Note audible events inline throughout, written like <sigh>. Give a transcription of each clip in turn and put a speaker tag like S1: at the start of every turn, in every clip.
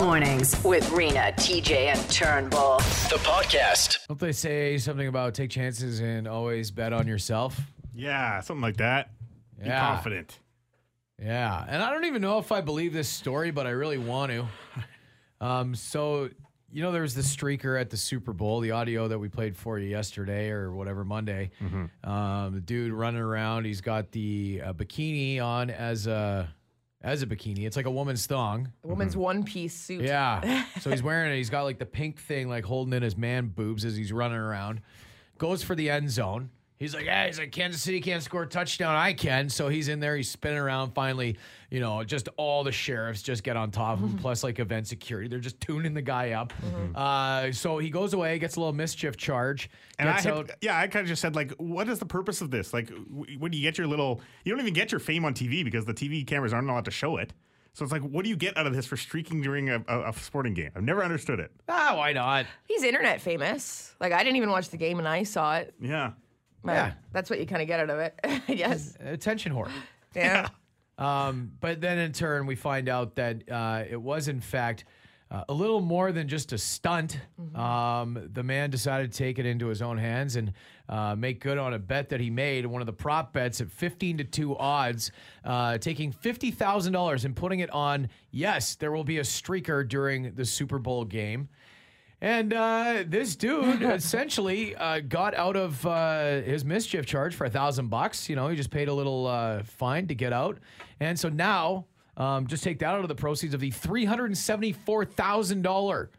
S1: Mornings with Rena, TJ, and Turnbull.
S2: The podcast.
S3: Don't they say something about take chances and always bet on yourself?
S4: Yeah, something like that. Be confident.
S3: Yeah, and I don't even know if I believe this story, but I really want to. <laughs> Um, so you know, there was the streaker at the Super Bowl, the audio that we played for you yesterday or whatever Monday. Um, the dude running around, he's got the uh, bikini on as a as a bikini. It's like a woman's thong.
S5: A woman's mm-hmm. one piece suit.
S3: Yeah. <laughs> So he's wearing it. He's got like the pink thing, like holding in his man boobs as he's running around. Goes for the end zone. He's like, yeah, he's like, Kansas City can't score a touchdown. I can. So he's in there. He's spinning around. Finally, you know, just all the sheriffs just get on top of him, <laughs> plus like event security. They're just tuning the guy up. Uh, so he goes away, gets a little mischief charge.
S4: And I
S3: gets
S4: had,
S3: out.
S4: yeah, I kind of just said like, what is the purpose of this? Like, w- when you get your little, you don't even get your fame on TV because the TV cameras aren't allowed to show it. So it's like, what do you get out of this for streaking during a, a, a sporting game? I've never understood it.
S3: Ah, why not?
S5: He's internet famous. Like I didn't even watch the game and I saw it.
S4: Yeah.
S3: Yeah.
S5: That's what you kind of get out of it, <laughs> I guess.
S3: Attention whore. <laughs>
S5: Yeah.
S3: Um, but then in turn, we find out that uh, it was, in fact, uh, a little more than just a stunt. Um, the man decided to take it into his own hands and uh, make good on a bet that he made, one of the prop bets at 15 to 2 odds, uh, taking $50,000 and putting it on, yes, there will be a streaker during the Super Bowl game. And uh, this dude <laughs> essentially uh, got out of uh, his mischief charge for a thousand bucks. You know, he just paid a little uh, fine to get out, and so now um, just take that out of the proceeds of the three hundred and seventy-four thousand dollar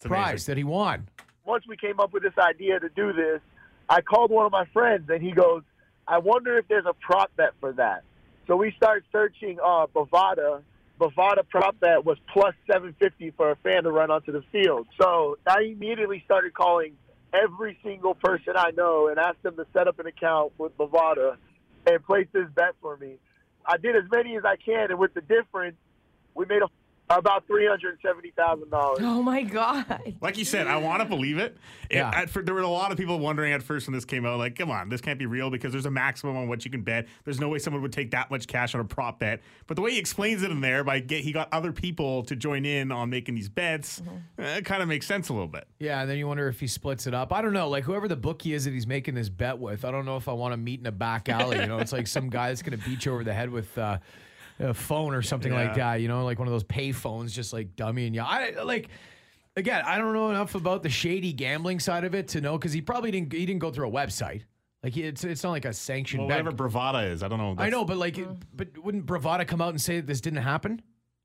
S3: prize that he won.
S6: once we came up with this idea to do this, I called one of my friends and he goes, I wonder if there's a prop bet for that. So we started searching uh, Bovada. Bovada prop bet was plus 750 for a fan to run onto the field. So I immediately started calling every single person I know and asked them to set up an account with Bovada and place this bet for me. I did as many as I can, and with the difference, we made a, about $370,000.
S5: Oh my god.
S4: Like you said, I want to believe it. It-
S3: Yeah.
S4: at fir- there were a lot of people wondering at first when this came out, like, come on, this can't be real because there's a maximum on what you can bet. There's no way someone would take that much cash on a prop bet. But the way he explains it in there, by get, he got other people to join in on making these bets, uh, it kind of makes sense a little bit.
S3: Yeah, and then you wonder if he splits it up. I don't know. Like whoever the bookie is that he's making this bet with, I don't know if I want to meet in a back alley. You know, it's like some guy that's going to beat you over the head with uh, a phone or something like that. You know, like one of those pay phones, just like dummy and you. I like. Again, I don't know enough about the shady gambling side of it to know because he probably didn't. He didn't go through a website. Like it's it's not like a sanctioned
S4: Well,
S3: bet.
S4: whatever bravada is, I don't know.
S3: I know, but like, mm. but wouldn't Bravada come out and say that this didn't happen?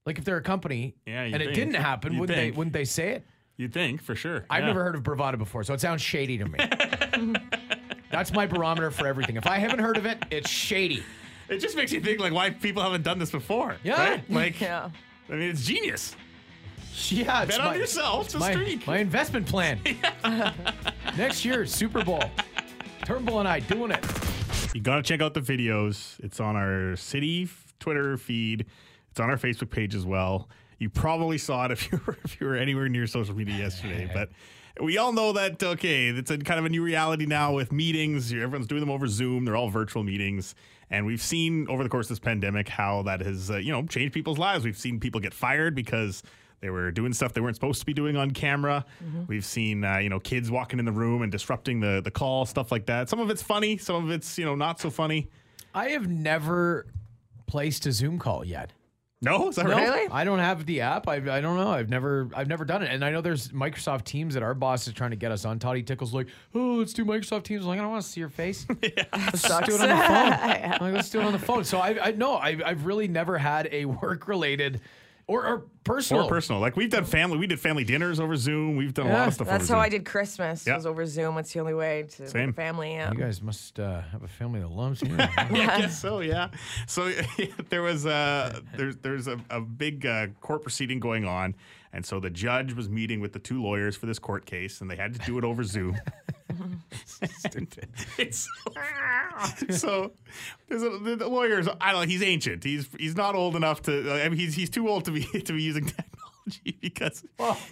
S3: Like if they're a company
S4: Yeah, you'd
S3: and it didn't happen,
S4: You'd
S3: wouldn't
S4: think.
S3: they? Wouldn't they say it?
S4: You'd think, for sure.
S3: I've
S4: Yeah.
S3: never heard of Bravada before, so it sounds shady to me. <laughs> That's my barometer for everything. If I haven't heard of it, it's shady.
S4: It just makes you think, like, why people haven't done this before.
S3: Yeah.
S4: Right? <laughs> Like,
S5: Yeah.
S4: I mean, it's genius.
S3: Yeah, it's
S4: Bet on
S3: my,
S4: yourself
S3: it's
S4: to
S3: my,
S4: streak.
S3: my investment plan. <laughs> <laughs> Next year, Super Bowl. Turnbull and I doing it.
S4: You got to check out the videos. It's on our city Twitter feed. It's on our Facebook page as well. You probably saw it if you were if you were anywhere near social media yesterday, but we all know that okay, it's a kind of a new reality now with meetings. Everyone's doing them over Zoom. They're all virtual meetings, and we've seen over the course of this pandemic how that has uh, you know changed people's lives. We've seen people get fired because they were doing stuff they weren't supposed to be doing on camera. We've seen uh, you know kids walking in the room and disrupting the the call, stuff like that. Some of it's funny, some of it's you know not so funny.
S3: I have never placed a Zoom call yet.
S4: No, is that
S3: No,
S4: right?
S5: Really?
S3: I don't have the app. I, I don't know. I've never I've never done it. And I know there's Microsoft Teams that our boss is trying to get us on. Toddy Tickle's like, oh, let's do Microsoft Teams. I'm like, I don't want to see your face. <laughs> Let's just do it on the phone. I'm like, let's do it on the <laughs> phone. So I, I no, I, I've really never had a <laughs> work related or, or personal.
S4: Or personal. Like we've done family, we did family dinners over Zoom. We've done a lot of stuff.
S5: That's
S4: over
S5: how
S4: Zoom.
S5: I did Christmas.
S4: Yeah.
S5: Was over Zoom. It's the only way to
S4: Same.
S5: family. Yeah.
S3: You guys must uh, have a family that loves you. <laughs>
S4: Yeah, <laughs> I guess so. Yeah. So <laughs> there was uh, there's there's a, a big uh, court proceeding going on, and so the judge was meeting with the two lawyers for this court case, and they had to do it over Zoom. It's- <laughs> so there's a, the, the lawyers. I don't. know, He's ancient. He's he's not old enough to. I mean, he's he's too old to be <laughs> to be using technology <laughs> because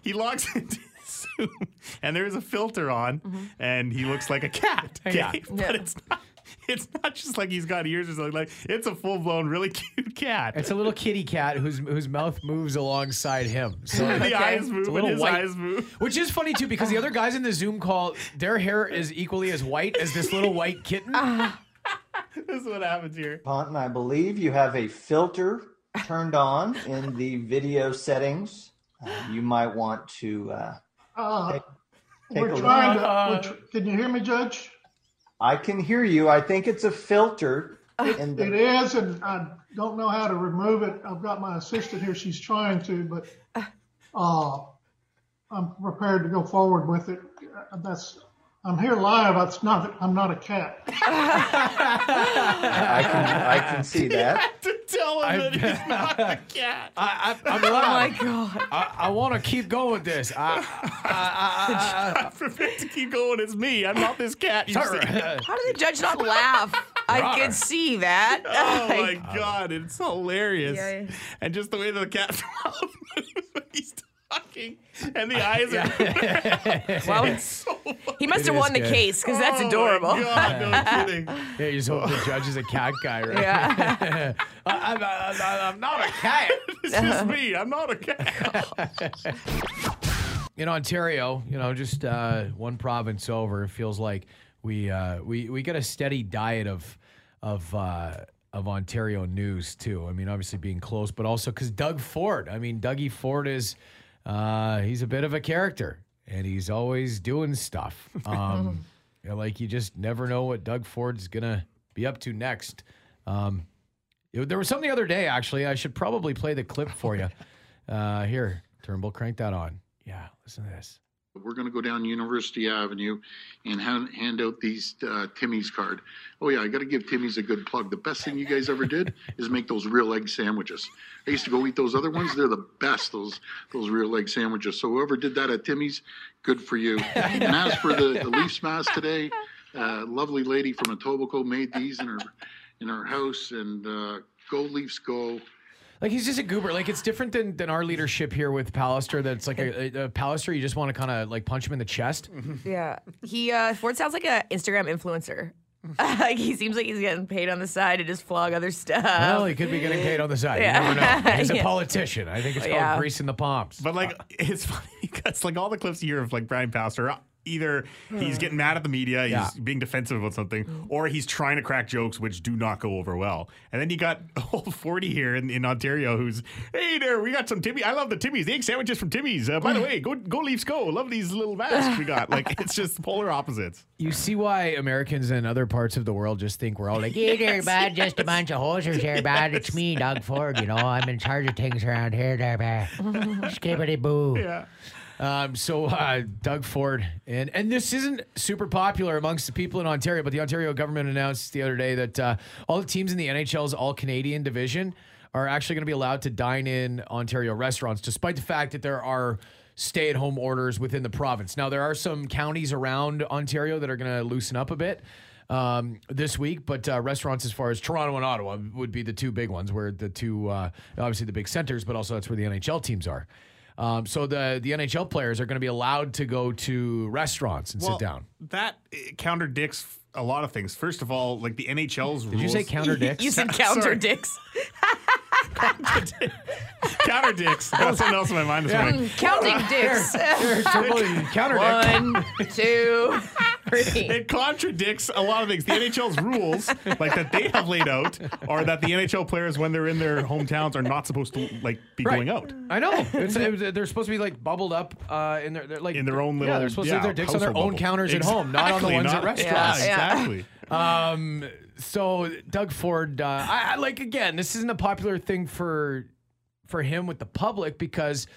S4: he logs into Zoom and there is a filter on, mm-hmm. and he looks like a cat. Okay?
S3: Yeah.
S4: But
S5: Yeah.
S4: it's not. <laughs> it's not just like he's got ears or something. Like it's a full blown, really <laughs> cute cat.
S3: It's a little kitty cat whose whose mouth moves alongside him. So <laughs>
S4: the
S5: Okay.
S4: eyes
S3: It's
S4: move
S3: a
S4: and
S3: little
S4: his
S3: white-
S4: eyes move.
S3: Which is funny too, because the other guys in the Zoom call, their hair is equally as white as this little white kitten.
S4: This is what happens here.
S2: Ponton, I believe you have a filter turned on in the video settings. Uh, you might want to uh,
S7: Uh,
S2: take
S7: we're
S2: a look.
S7: trying to. We're tr- can you hear me, Judge?
S2: I can hear you. I think it's a filter in
S7: It
S2: the.
S7: is, and I don't know how to remove it. I've got my assistant here. She's trying to, but uh, I'm prepared to go forward with it. Uh, That's. I'm here live. It's not. I'm not a cat. <laughs>
S2: I can I can see that.
S4: To tell him that he's <laughs> not a cat.
S3: I, I, I'm
S5: Oh my god.
S3: I, I want to keep going with this. I, I,
S4: I'm <laughs> prepared to keep going. It's me. I'm not this cat. You see.
S5: How did the judge not laugh? I
S3: Rawr.
S5: could see that.
S4: Oh my god, it's hilarious.
S5: Yeah, yeah.
S4: And just the way that the cat's mouth moves when he's talking, and the eyes are. <laughs>
S5: Well,
S4: it's so funny.
S5: he must have
S3: is
S5: won the
S3: good.
S5: case because that's
S4: Oh my
S5: adorable.
S4: God, no <laughs> kidding.
S3: yeah, you just hope the judge is a cat guy, right?
S5: Yeah. <laughs>
S3: I, I'm, I, I'm not a cat.
S4: It's just me. I'm not a cat.
S3: in Ontario, you know, just uh, one province over, it feels like we uh, we we get a steady diet of of uh, of Ontario news too. I mean, obviously being close, but also because Doug Ford. I mean, Dougie Ford is uh, he's a bit of a character, and he's always doing stuff. <laughs> Um, you know, like you just never know what Doug Ford's gonna be up to next. Um, it- there was something the other day, actually. I should probably play the clip for you. <laughs> Uh, here, Turnbull, crank that on. Yeah, listen to this.
S8: We're going to go down University Avenue and hand, hand out these uh, Timmy's card. Oh yeah, I got to give Timmy's a good plug. The best thing you guys ever did <laughs> is make those real egg sandwiches. I used to go eat those other ones. They're the best. Those those real egg sandwiches. So whoever did that at Timmy's, good for you. And as for the, the Leafs mask today, uh, lovely lady from Etobicoke made these in her in her house. And uh, go Leafs, go.
S3: Like he's just a goober. Like it's different than than our leadership here with Pallister. That's like a, a, a Pallister. You just want to kind of like punch him in the chest.
S5: Yeah. He uh Ford sounds like an Instagram influencer. <laughs> like he seems like he's getting paid on the side to just flog other stuff.
S3: Well, he could be getting paid on the side.
S5: Yeah.
S3: You never know. He's a <laughs>
S5: Yeah.
S3: politician. I think it's called
S5: Yeah.
S3: greasing the palms.
S4: But like, it's <laughs> funny because like all the clips you hear of like Brian Pallister, either he's getting mad at the media, he's
S3: Yeah.
S4: being defensive about something, or he's trying to crack jokes which do not go over well. And then you got <laughs> old forty here in, in Ontario who's, hey there, we got some Timmy. I love the Timmy's, the egg sandwiches from Timmy's. Uh, by the <laughs> way, go go Leafs go. Love these little masks we got. Like it's just <laughs> polar opposites.
S3: you see why Americans in other parts of the world just think we're all like, yeah, there, bud, just a bunch of hosers here, bud. It's me, Doug Ford. You know, I'm in charge of things around here, there, bud. Skibbity boo.
S4: Yeah.
S3: Um, so uh, Doug Ford, and and this isn't super popular amongst the people in Ontario, but the Ontario government announced the other day that uh, all the teams in the NHL's All Canadian division are actually going to be allowed to dine in Ontario restaurants, despite the fact that there are stay-at-home orders within the province. Now there are some counties around Ontario that are going to loosen up a bit. Um, this week, but uh, restaurants as far as Toronto and Ottawa would be the two big ones, where the two uh, obviously the big centers, but also that's where the NHL teams are. Um, so the the NHL players are going to be allowed to go to restaurants and sit down.
S4: That uh, counterdicts a lot of things. First of all, like the NHL's
S3: Did
S4: rules.
S3: you say counter dicks? <laughs>
S5: You said <laughs>
S4: Sorry.
S5: counter dicks.
S4: counterdicts? I got something else in my mind this morning.
S5: Counting dicks. <laughs>
S3: counter dick.
S5: One, two, three.
S4: It contradicts a lot of things. The NHL's rules, like that they have laid out, are that the NHL players, when they're in their hometowns, are not supposed to like be
S3: Right.
S4: going out.
S3: I know. It's, it- they're supposed to be like bubbled up uh, in their they're like
S4: In their own little.
S3: Yeah,
S4: little-
S3: they're supposed to
S4: yeah,
S3: leave their dicks on their own
S4: bubble.
S3: counters at home, not on the ones
S4: not-
S3: at restaurants.
S4: Yeah,
S5: Yeah.
S4: exactly.
S3: Um, so Doug Ford, uh, I, I like again, this isn't a popular thing for for him with the public because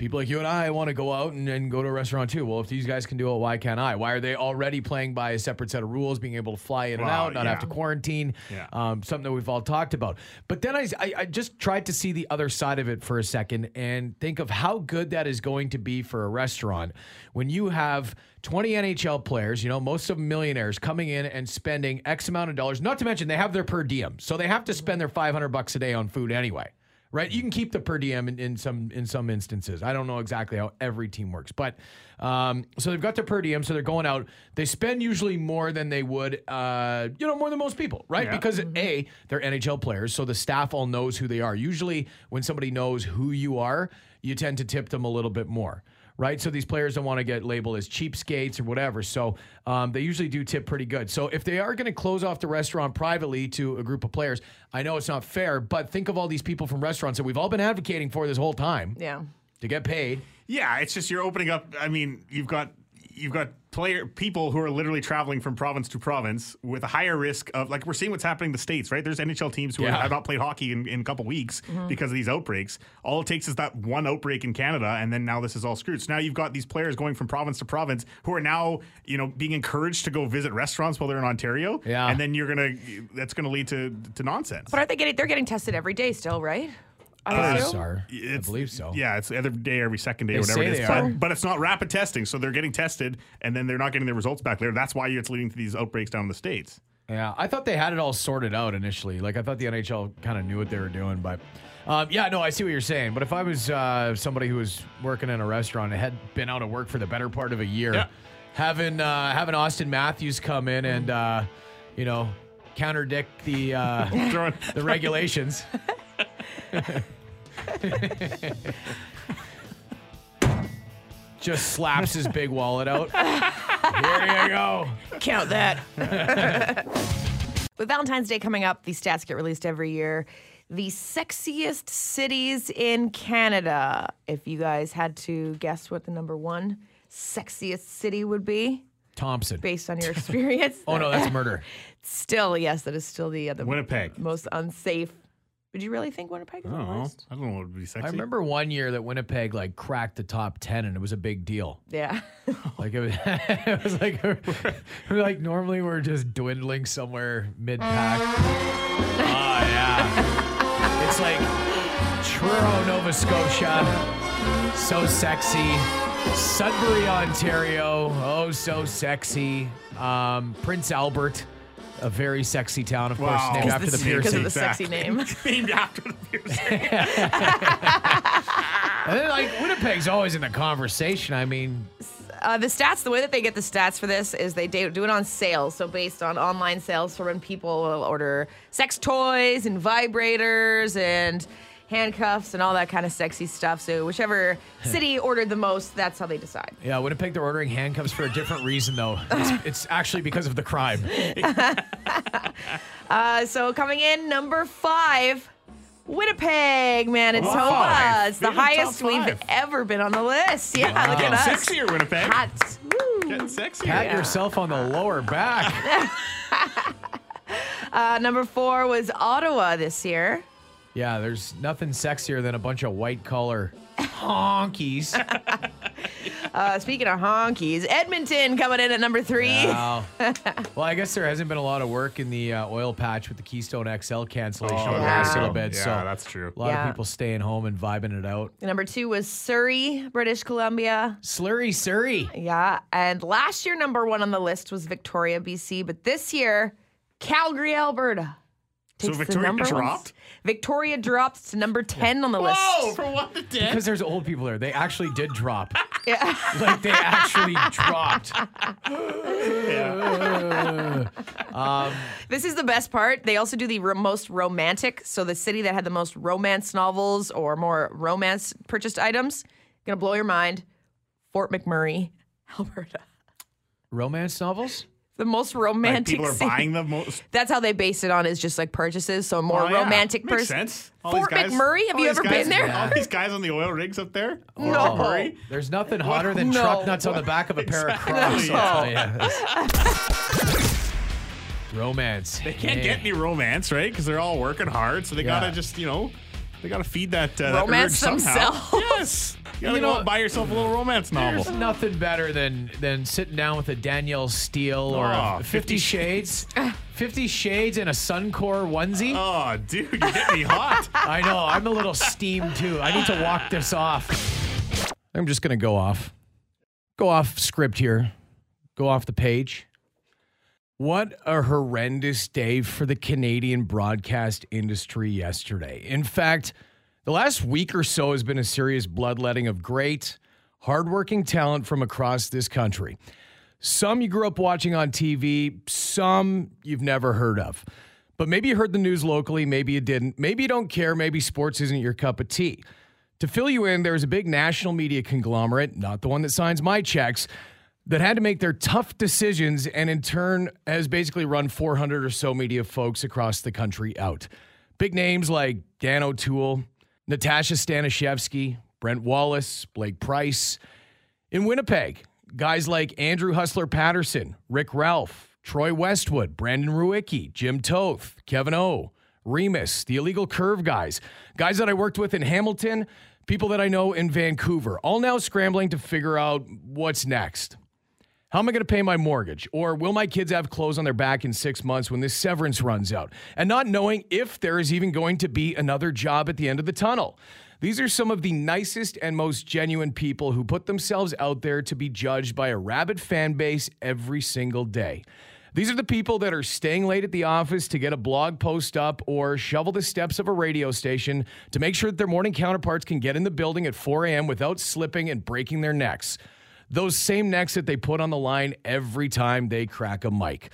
S3: people like you and I want to go out and, and go to a restaurant too. Well, if these guys can do it, why can't I? Why are they already playing by a separate set of rules, being able to fly in and out, not
S4: yeah.
S3: have to quarantine?
S4: Yeah.
S3: Um, something that we've all talked about. But then I, I, I just tried to see the other side of it for a second and think of how good that is going to be for a restaurant when you have 20 NHL players, you know, most of them millionaires coming in and spending X amount of dollars, not to mention they have their per diem. So they have to spend their 500 bucks a day on food anyway. Right? You can keep the per diem in, in some in some instances. I don't know exactly how every team works, but um, so they've got their per diem, so they're going out. They spend usually more than they would, uh, you know, more than most people, right?
S4: Yeah.
S3: Because a they're NHL players, so the staff all knows who they are. Usually, when somebody knows who you are, you tend to tip them a little bit more. Right, so these players don't want to get labeled as cheapskates or whatever. So um, they usually do tip pretty good. So if they are going to close off the restaurant privately to a group of players, I know it's not fair, but think of all these people from restaurants that we've all been advocating for this whole time
S5: Yeah.
S3: to get paid.
S4: Yeah, it's just you're opening up. I mean, you've got you've got player people who are literally traveling from province to province with a higher risk of like we're seeing what's happening in the states, right? There's NHL teams who are,
S3: Yeah.
S4: have not played hockey in, in a couple weeks mm-hmm. because of these outbreaks. All it takes is that one outbreak in Canada, and then now this is all screwed. So now you've got these players going from province to province who are now you know being encouraged to go visit restaurants while they're in Ontario.
S3: Yeah.
S4: and then you're gonna that's gonna lead to to nonsense.
S5: But aren't they getting? They're getting tested every day still, right? I
S3: Players
S5: assume?
S3: are. I
S4: It's-
S3: believe so.
S4: Yeah, it's every day, every second day,
S3: They
S4: whatever
S3: say
S4: it is.
S3: they
S4: But,
S3: are.
S4: but it's not rapid testing, so they're getting tested and then they're not getting their results back later. That's why it's leading to these outbreaks down in the states.
S3: Yeah, I thought they had it all sorted out initially. Like I thought the NHL kind of knew what they were doing, but um, yeah, no, I see what you're saying. But if I was uh, somebody who was working in a restaurant and had been out of work for the better part of a year,
S4: Yeah.
S3: having uh, having Auston Matthews come in and uh, you know counterdict the uh, <laughs>
S4: Throwing-
S3: the regulations. <laughs> Just slaps his big wallet out. Here you go.
S5: Count that. With Valentine's Day coming up, these stats get released every year. The sexiest cities in Canada. If you guys had to guess what the number one sexiest city would be
S3: Thompson.
S5: based on your experience. <laughs>
S3: Oh no, that's murder.
S5: Still, yes, that is still the, uh, the
S4: Winnipeg.
S5: most unsafe. Would you really think Winnipeg is
S4: I
S5: on
S4: don't
S5: the
S4: know.
S5: list?
S4: I don't know what would be sexy.
S3: I remember one year that Winnipeg like cracked the top ten, and it was a big deal.
S5: Yeah. <laughs>
S3: Like it was, <laughs> it was like we're <laughs> like normally we're just dwindling somewhere mid pack. oh yeah, it's like Truro, Nova Scotia, so sexy. Sudbury, Ontario, oh so sexy. Um, Prince Albert, a very sexy town, of course, named after the
S5: the-
S3: piercing.
S5: because of the sexy name. <laughs>
S4: Named after the piercing. <laughs>
S3: And then, like Winnipeg's always in the conversation. I mean,
S5: Uh, the stats, the way that they get the stats for this is they do do it on sales. So based on online sales for when people will order sex toys and vibrators and handcuffs and all that kind of sexy stuff. So whichever <laughs> city ordered the most, that's how they decide.
S3: Yeah, Winnipeg, they're ordering handcuffs for a different reason, though. It's, <laughs> it's actually because of the crime. <laughs>
S5: Uh, so coming in number five. Winnipeg, man, it's so
S4: five.
S5: It's the
S4: Been in the top
S5: highest we've ever been on the list. Yeah,
S3: Wow.
S5: look at
S4: Getting
S5: us.
S4: sexier, Winnipeg.
S5: Hot. Woo.
S4: Getting sexier.
S3: Pat yourself on the lower back.
S5: Uh, number four was Ottawa this year.
S3: Yeah, there's nothing sexier than a bunch of white collar honkies. <laughs>
S5: Uh, speaking of honkies, Edmonton coming in at number three.
S3: Wow. <laughs> well, I guess there hasn't been a lot of work in the uh, oil patch with the Keystone XL cancellation
S4: Oh,
S3: over the
S5: yeah.
S3: last little bit.
S4: Yeah,
S3: so
S4: that's true.
S3: a lot
S5: Yeah.
S3: of people staying home and vibing it out.
S5: Number two was Surrey, British Columbia.
S3: Slurry Surrey.
S5: Yeah. And last year, number one on the list was Victoria, BC. But this year, Calgary, Alberta.
S4: So
S5: takes the
S4: Victoria
S5: number one-
S4: dropped?
S5: Victoria dropped to number 10 on the list.
S4: Whoa, For what the ten.
S3: Because there's old people there. They actually did drop. <laughs>
S5: Yeah.
S3: Like they actually dropped. <laughs>
S5: Um, this is the best part. They also do the ro- most romantic. So the city that had the most romance novels or more romance purchased items, gonna blow your mind. Fort McMurray, <laughs> Alberta.
S3: Romance novels?
S5: The most
S4: Like,
S5: romantic.
S4: people are
S5: city.
S4: buying the most. <laughs>
S5: That's how they base it on is just like purchases. So a more
S4: Oh, yeah.
S5: romantic
S4: Makes
S5: person.
S4: sense. All
S5: Fort
S4: guys-
S5: McMurray. Have you ever
S4: guys-
S5: been there?
S4: All these guys on the oil rigs up there. <laughs>
S5: No.
S4: Fort McMurray.
S3: There's nothing hotter than
S5: No.
S3: truck nuts on the back of a pair of Crocs.
S4: Exactly.
S3: I'll tell you. <laughs> Romance.
S4: They can't get any romance, right? Because they're all working hard, so they
S3: Yeah.
S4: gotta just, you know, they gotta feed that, uh, that
S5: Romance
S4: urge somehow.
S5: themselves.
S4: Yes, you gotta
S3: You
S4: go
S3: know-
S4: out and buy yourself a little romance novel.
S3: There's nothing better than than sitting down with a Danielle Steel or
S4: Oh,
S3: a Fifty
S4: 50
S3: Shades, Fifty Shades and a Suncor onesie.
S4: Oh, dude, you're getting me hot. <laughs>
S3: I know. I'm a little steamed too. I need to walk this off. I'm just gonna go off, go off script here, go off the page. What a horrendous day for the Canadian broadcast industry yesterday. In fact, The last week or so has been a serious bloodletting of great, hardworking talent from across this country. Some you grew up watching on TV, some you've never heard of. But maybe you heard the news locally, maybe you didn't. Maybe you don't care, maybe sports isn't your cup of tea. To fill you in, there's a big national media conglomerate, not the one that signs my checks, that had to make their tough decisions and in turn has basically run 400 or so media folks across the country out. Big names like Dan O'Toole, Natasha Staniszewski, Brent Wallace, Blake Price. In Winnipeg, guys like Andrew Hustler Patterson, Rick Ralph, Troy Westwood, Brandon Ruicki, Jim Toth, Kevin O, Remus, the illegal curve guys, guys that I worked with in Hamilton, people that I know in Vancouver, all now scrambling to figure out what's next. How am I going to pay my mortgage? Or will my kids have clothes on their back in six months when this severance runs out? And not knowing if there is even going to be another job at the end of the tunnel. These are some of the nicest and most genuine people who put themselves out there to be judged by a rabid fan base every single day. These are the people that are staying late at the office to get a blog post up or shovel the steps of a radio station to make sure that their morning counterparts can get in the building at 4 a.m. without slipping and breaking their necks those same necks that they put on the line every time they crack a mic.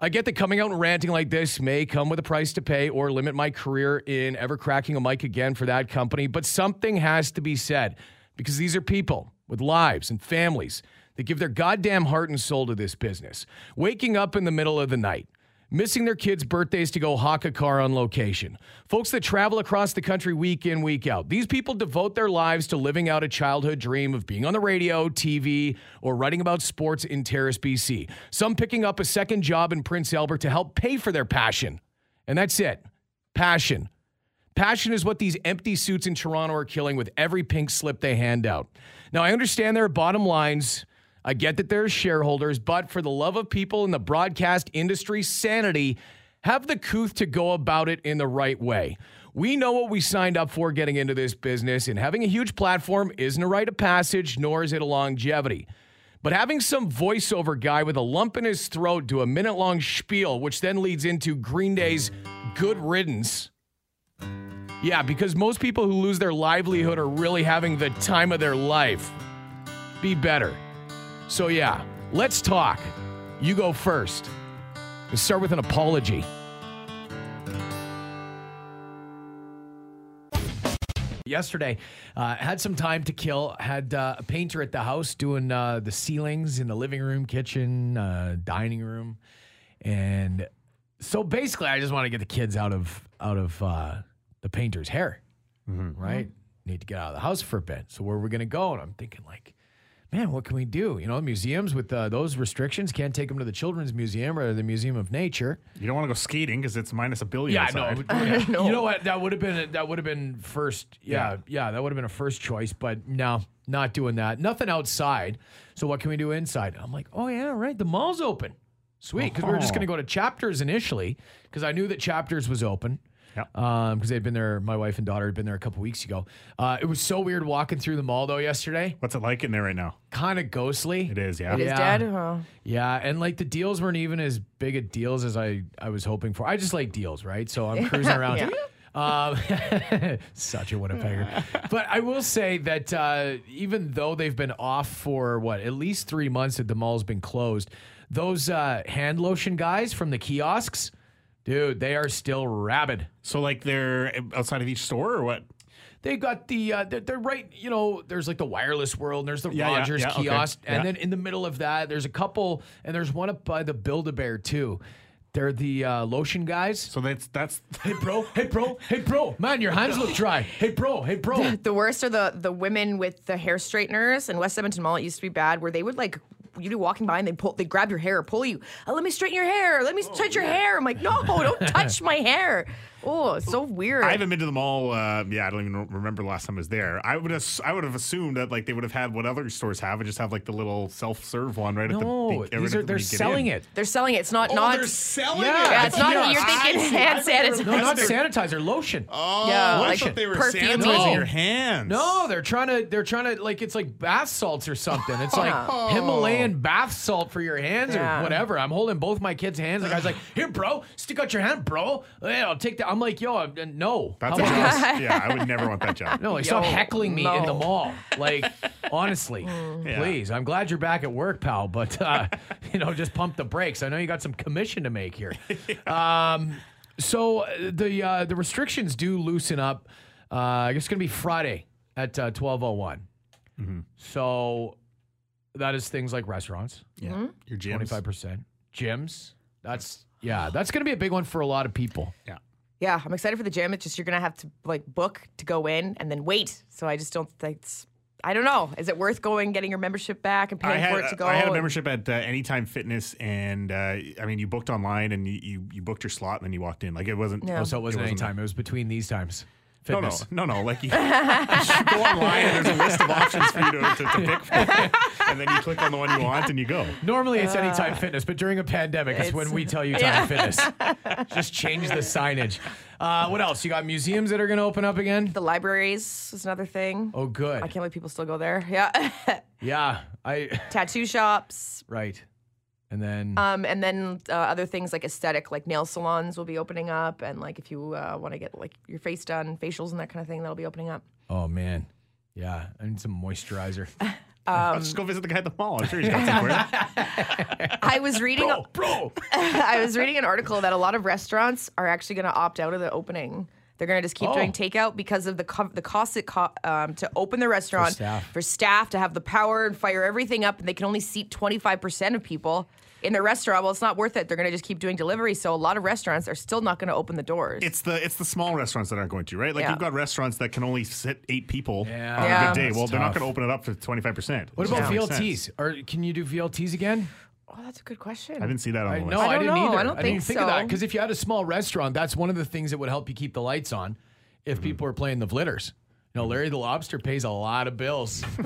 S3: I get that coming out and ranting like this may come with a price to pay or limit my career in ever cracking a mic again for that company, but something has to be said because these are people with lives and families that give their goddamn heart and soul to this business. Waking up in the middle of the night, missing their kids' birthdays to go hawk a car on location. Folks that travel across the country week in, week out. These people devote their lives to living out a childhood dream of being on the radio, TV, or writing about sports in Terrace, BC. Some picking up a second job in Prince Albert to help pay for their passion. And that's it passion. Passion is what these empty suits in Toronto are killing with every pink slip they hand out. Now, I understand there are bottom lines I get that there's shareholders, but for the love of people in the broadcast industry sanity, have the couth to go about it in the right way. We know what we signed up for getting into this business, and having a huge platform isn't a rite of passage, nor is it a longevity. But having some voiceover guy with a lump in his throat do a minute long spiel, which then leads into Green Day's Good Riddance. Yeah, because most people who lose their livelihood are really having the time of their life. Be better. So, yeah, let's talk. You go first. Let's start with an apology. Yesterday, uh, had some time to kill. Had uh, a painter at the house doing uh, the ceilings in the living room, kitchen, uh, dining room, and so basically, I just want to get the kids out of out of uh, the painter's hair. Right? Need to get out of the house for a bit. So where are we gonna go? And I'm thinking like, man, what can we do? You know, museums with uh, those restrictions can't take them to the Children's Museum or the Museum of Nature.
S4: You don't want to go skating because it's minus a billion.
S3: Yeah,
S4: outside.
S3: no, <laughs> You know what? That would have been that would have been first. Yeah, yeah, that would have been a first choice. But no, not doing that. Nothing outside. So what can we do inside? I'm like, oh yeah, right. The mall's open. Sweet, because we were just
S4: Oh.
S3: going to go to Chapters initially because I knew that Chapters was open.
S4: Yep.
S3: Um, because they'd been there. My wife and daughter had been there a couple weeks ago. Uh, it was so weird walking through the mall though yesterday.
S4: What's it like in there right now?
S3: Kind of ghostly.
S4: It is, yeah.
S5: It is
S3: Yeah.
S5: dead. Oh.
S3: Yeah, and like the deals weren't even as big a deals as I I was hoping for. I just like deals, right? So I'm <laughs> cruising around.
S5: Yeah.
S3: Um, <laughs> such a Winnipegger. but I will say that uh, even though they've been off for what at least three months that the mall's been closed, those uh, hand lotion guys from the kiosks, dude, they are still rabid.
S4: So like they're outside of each store or what?
S3: They got the uh, they're, they're right. You know, there's like the wireless world. And there's the
S4: Yeah, yeah,
S3: Rogers
S4: yeah, okay,
S3: kiosk, and
S4: yeah.
S3: then in the middle of that, there's a couple, and there's one up by the Build a Bear too. They're the uh, lotion guys.
S4: So that's that's <laughs>
S3: Hey bro, hey bro, hey bro, man, your hands look dry. Hey bro, hey bro.
S5: The worst are the the women with the hair straighteners in West Edmonton Mall. It used to be bad where they would like you'd be walking by and they'd pull they grab your hair, or pull you. Oh, let me straighten your hair. Let me oh, touch your hair. I'm like, no, don't <laughs> touch my hair. Oh, it's so weird.
S4: I haven't been to the mall. Uh, yeah, I don't even remember the last time I was there. I would have, I would have assumed that like they would have had what other stores have, and just have like the little self serve one right at the.
S3: No,
S4: be- right
S3: these
S4: at
S3: are
S4: the-
S3: they're
S4: when
S3: selling
S4: in.
S3: it.
S5: they're selling it. It's not
S4: Oh,
S5: not
S4: they're selling
S3: Yeah,
S4: it.
S5: yeah, it's not
S3: Yes.
S5: you're thinking
S4: I
S5: hand
S4: I thought they were-
S5: sanitizer.
S3: No, not sanitizer, lotion.
S4: Oh,
S5: Yeah,
S4: I
S5: like
S4: thought they were
S5: perfume.
S4: sanitizing
S3: No.
S4: your hands.
S3: No, they're trying to they're trying to like it's like bath salts or something. It's like Himalayan bath salt for your hands
S5: Yeah.
S3: or whatever. I'm holding both my kids' hands. The guy's like, "Here, bro, stick out your hand, bro. Yeah, I'll take that. I'm like, yo, uh, no.
S4: That's
S3: How
S4: a
S3: about
S4: job. yeah, I would never want that job.
S3: No, like stop
S5: Yo,
S3: heckling me in the mall. Like, <laughs> honestly,
S4: Yeah.
S3: please. I'm glad you're back at work, pal. But uh, <laughs> you know, just pump the brakes. I know you got some commission to make here. <laughs> Um, so uh, the uh, the restrictions do loosen up. Uh, I guess it's gonna be Friday at uh, 12:01. So that is things like restaurants,
S4: Yeah. Your gyms.
S3: 25 percent, gyms. That's yeah, that's gonna be a big one for a lot of people.
S4: Yeah.
S5: Yeah, I'm excited for the gym. It's just you're gonna have to like book to go in and then wait. So I just don't think it's. I don't know. Is it worth going, getting your membership back, and paying
S4: had,
S5: for it to go?
S4: I had a membership at uh, Anytime Fitness, and uh, I mean, you booked online and you, you, you booked your slot, and then you walked in. Like it wasn't.
S5: Yeah.
S3: Oh, so it wasn't any
S4: wasn't-
S3: time. It was between these times.
S4: No, no, no, no. Like you, you <laughs> go online and there's a list of options for you to, to, to pick from, and then you click on the one you want and you go.
S3: Normally it's anytime fitness, but during a pandemic, it's, when we tell you <laughs> time fitness. Just change the signage. Uh, what else? You got museums that are going to open up again?
S5: The libraries is another thing.
S3: Oh, good.
S5: I can't believe people still go there. Yeah, <laughs>
S3: Yeah, I
S5: tattoo shops.
S3: right. And then
S5: Um, and then uh, other things like aesthetic, like nail salons will be opening up, and like if you uh, want to get like your face done, facials and that kind of thing, that'll be opening up.
S3: oh man, yeah, I need some moisturizer. <laughs>
S4: I'll just go visit the guy at the mall. I'm sure he's got some for. <laughs>
S5: I was reading,
S3: bro, bro. <laughs>
S5: I was reading an article that a lot of restaurants are actually going to opt out of the opening. They're going to just keep
S3: Oh.
S5: doing takeout because of the co- the cost it co- um, to open the restaurant
S3: staff.
S5: for staff to have the power and fire everything up, and they can only seat 25% of people in the restaurant. Well, it's not worth it. They're going to just keep doing delivery. So a lot of restaurants are still not going to open the doors.
S4: It's the it's the small restaurants that aren't going to right. Like
S5: Yeah.
S4: you've got restaurants that can only sit eight people
S3: Yeah.
S4: on
S5: Yeah.
S4: a good day.
S3: That's
S4: Well, they're not going to open it up for twenty five percent.
S3: What about VLTs? Or can you do VLTs again?
S5: Oh, that's a good question.
S4: I didn't see that on
S3: I,
S4: the
S3: no,
S4: list.
S3: I,
S5: don't
S3: didn't
S5: know.
S3: either.
S5: I don't
S3: didn't
S5: think
S3: think of that
S5: so.
S3: because if you had a small restaurant, that's one of the things that would help you keep the lights on. If
S4: Mm-hmm.
S3: people are playing the flitters, you know, Larry the Lobster pays a lot of bills. <laughs>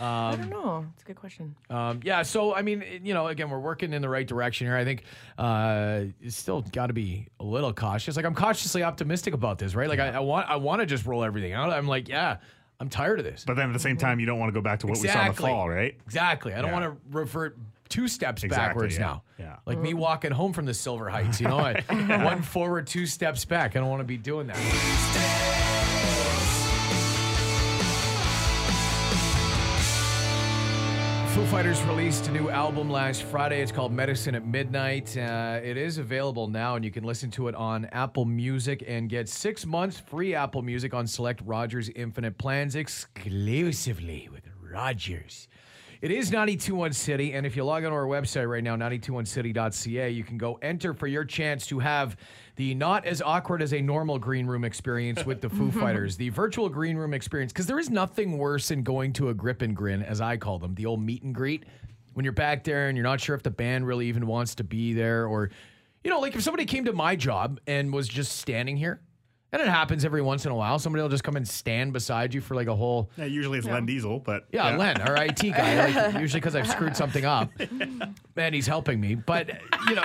S5: I don't know. It's a good question.
S3: Um, yeah, so I mean, you know, again, we're working in the right direction here. I think uh, it's still got to be a little cautious. Like I'm cautiously optimistic about this, right? Like I, I want, I want to just roll everything out. I'm like, yeah, I'm tired of this.
S4: But then at the same time, you don't want to go back to what we saw in the fall, right?
S3: Exactly. I don't
S4: Yeah.
S3: want to revert two steps
S4: Exactly,
S3: backwards
S4: yeah.
S3: now.
S4: Yeah.
S3: Like me walking home from the Silver Heights, you know, I, <laughs> one forward, two steps back. I don't want to be doing that. Foo Fighters released a new album last Friday. It's called Medicine at Midnight. Uh, it is available now, and you can listen to it on Apple Music and get six months free Apple Music on select Rogers Infinite plans exclusively with Rogers. It is 921 City, and if you log on to our website right now, 921city.ca, you can go enter for your chance to have the not as awkward as a normal green room experience with the <laughs> Foo Fighters, the virtual green room experience, because there is nothing worse than going to a grip and grin, as I call them, the old meet and greet, when you're back there and you're not sure if the band really even wants to be there, or, you know, like if somebody came to my job and was just standing here, and it happens every once in a while, somebody will just come and stand beside you for like a whole
S4: Yeah, usually it's Len Diesel, but
S3: yeah, Len, our IT guy. Like, <laughs> usually because I've screwed something up, <laughs> and he's helping me. But you know,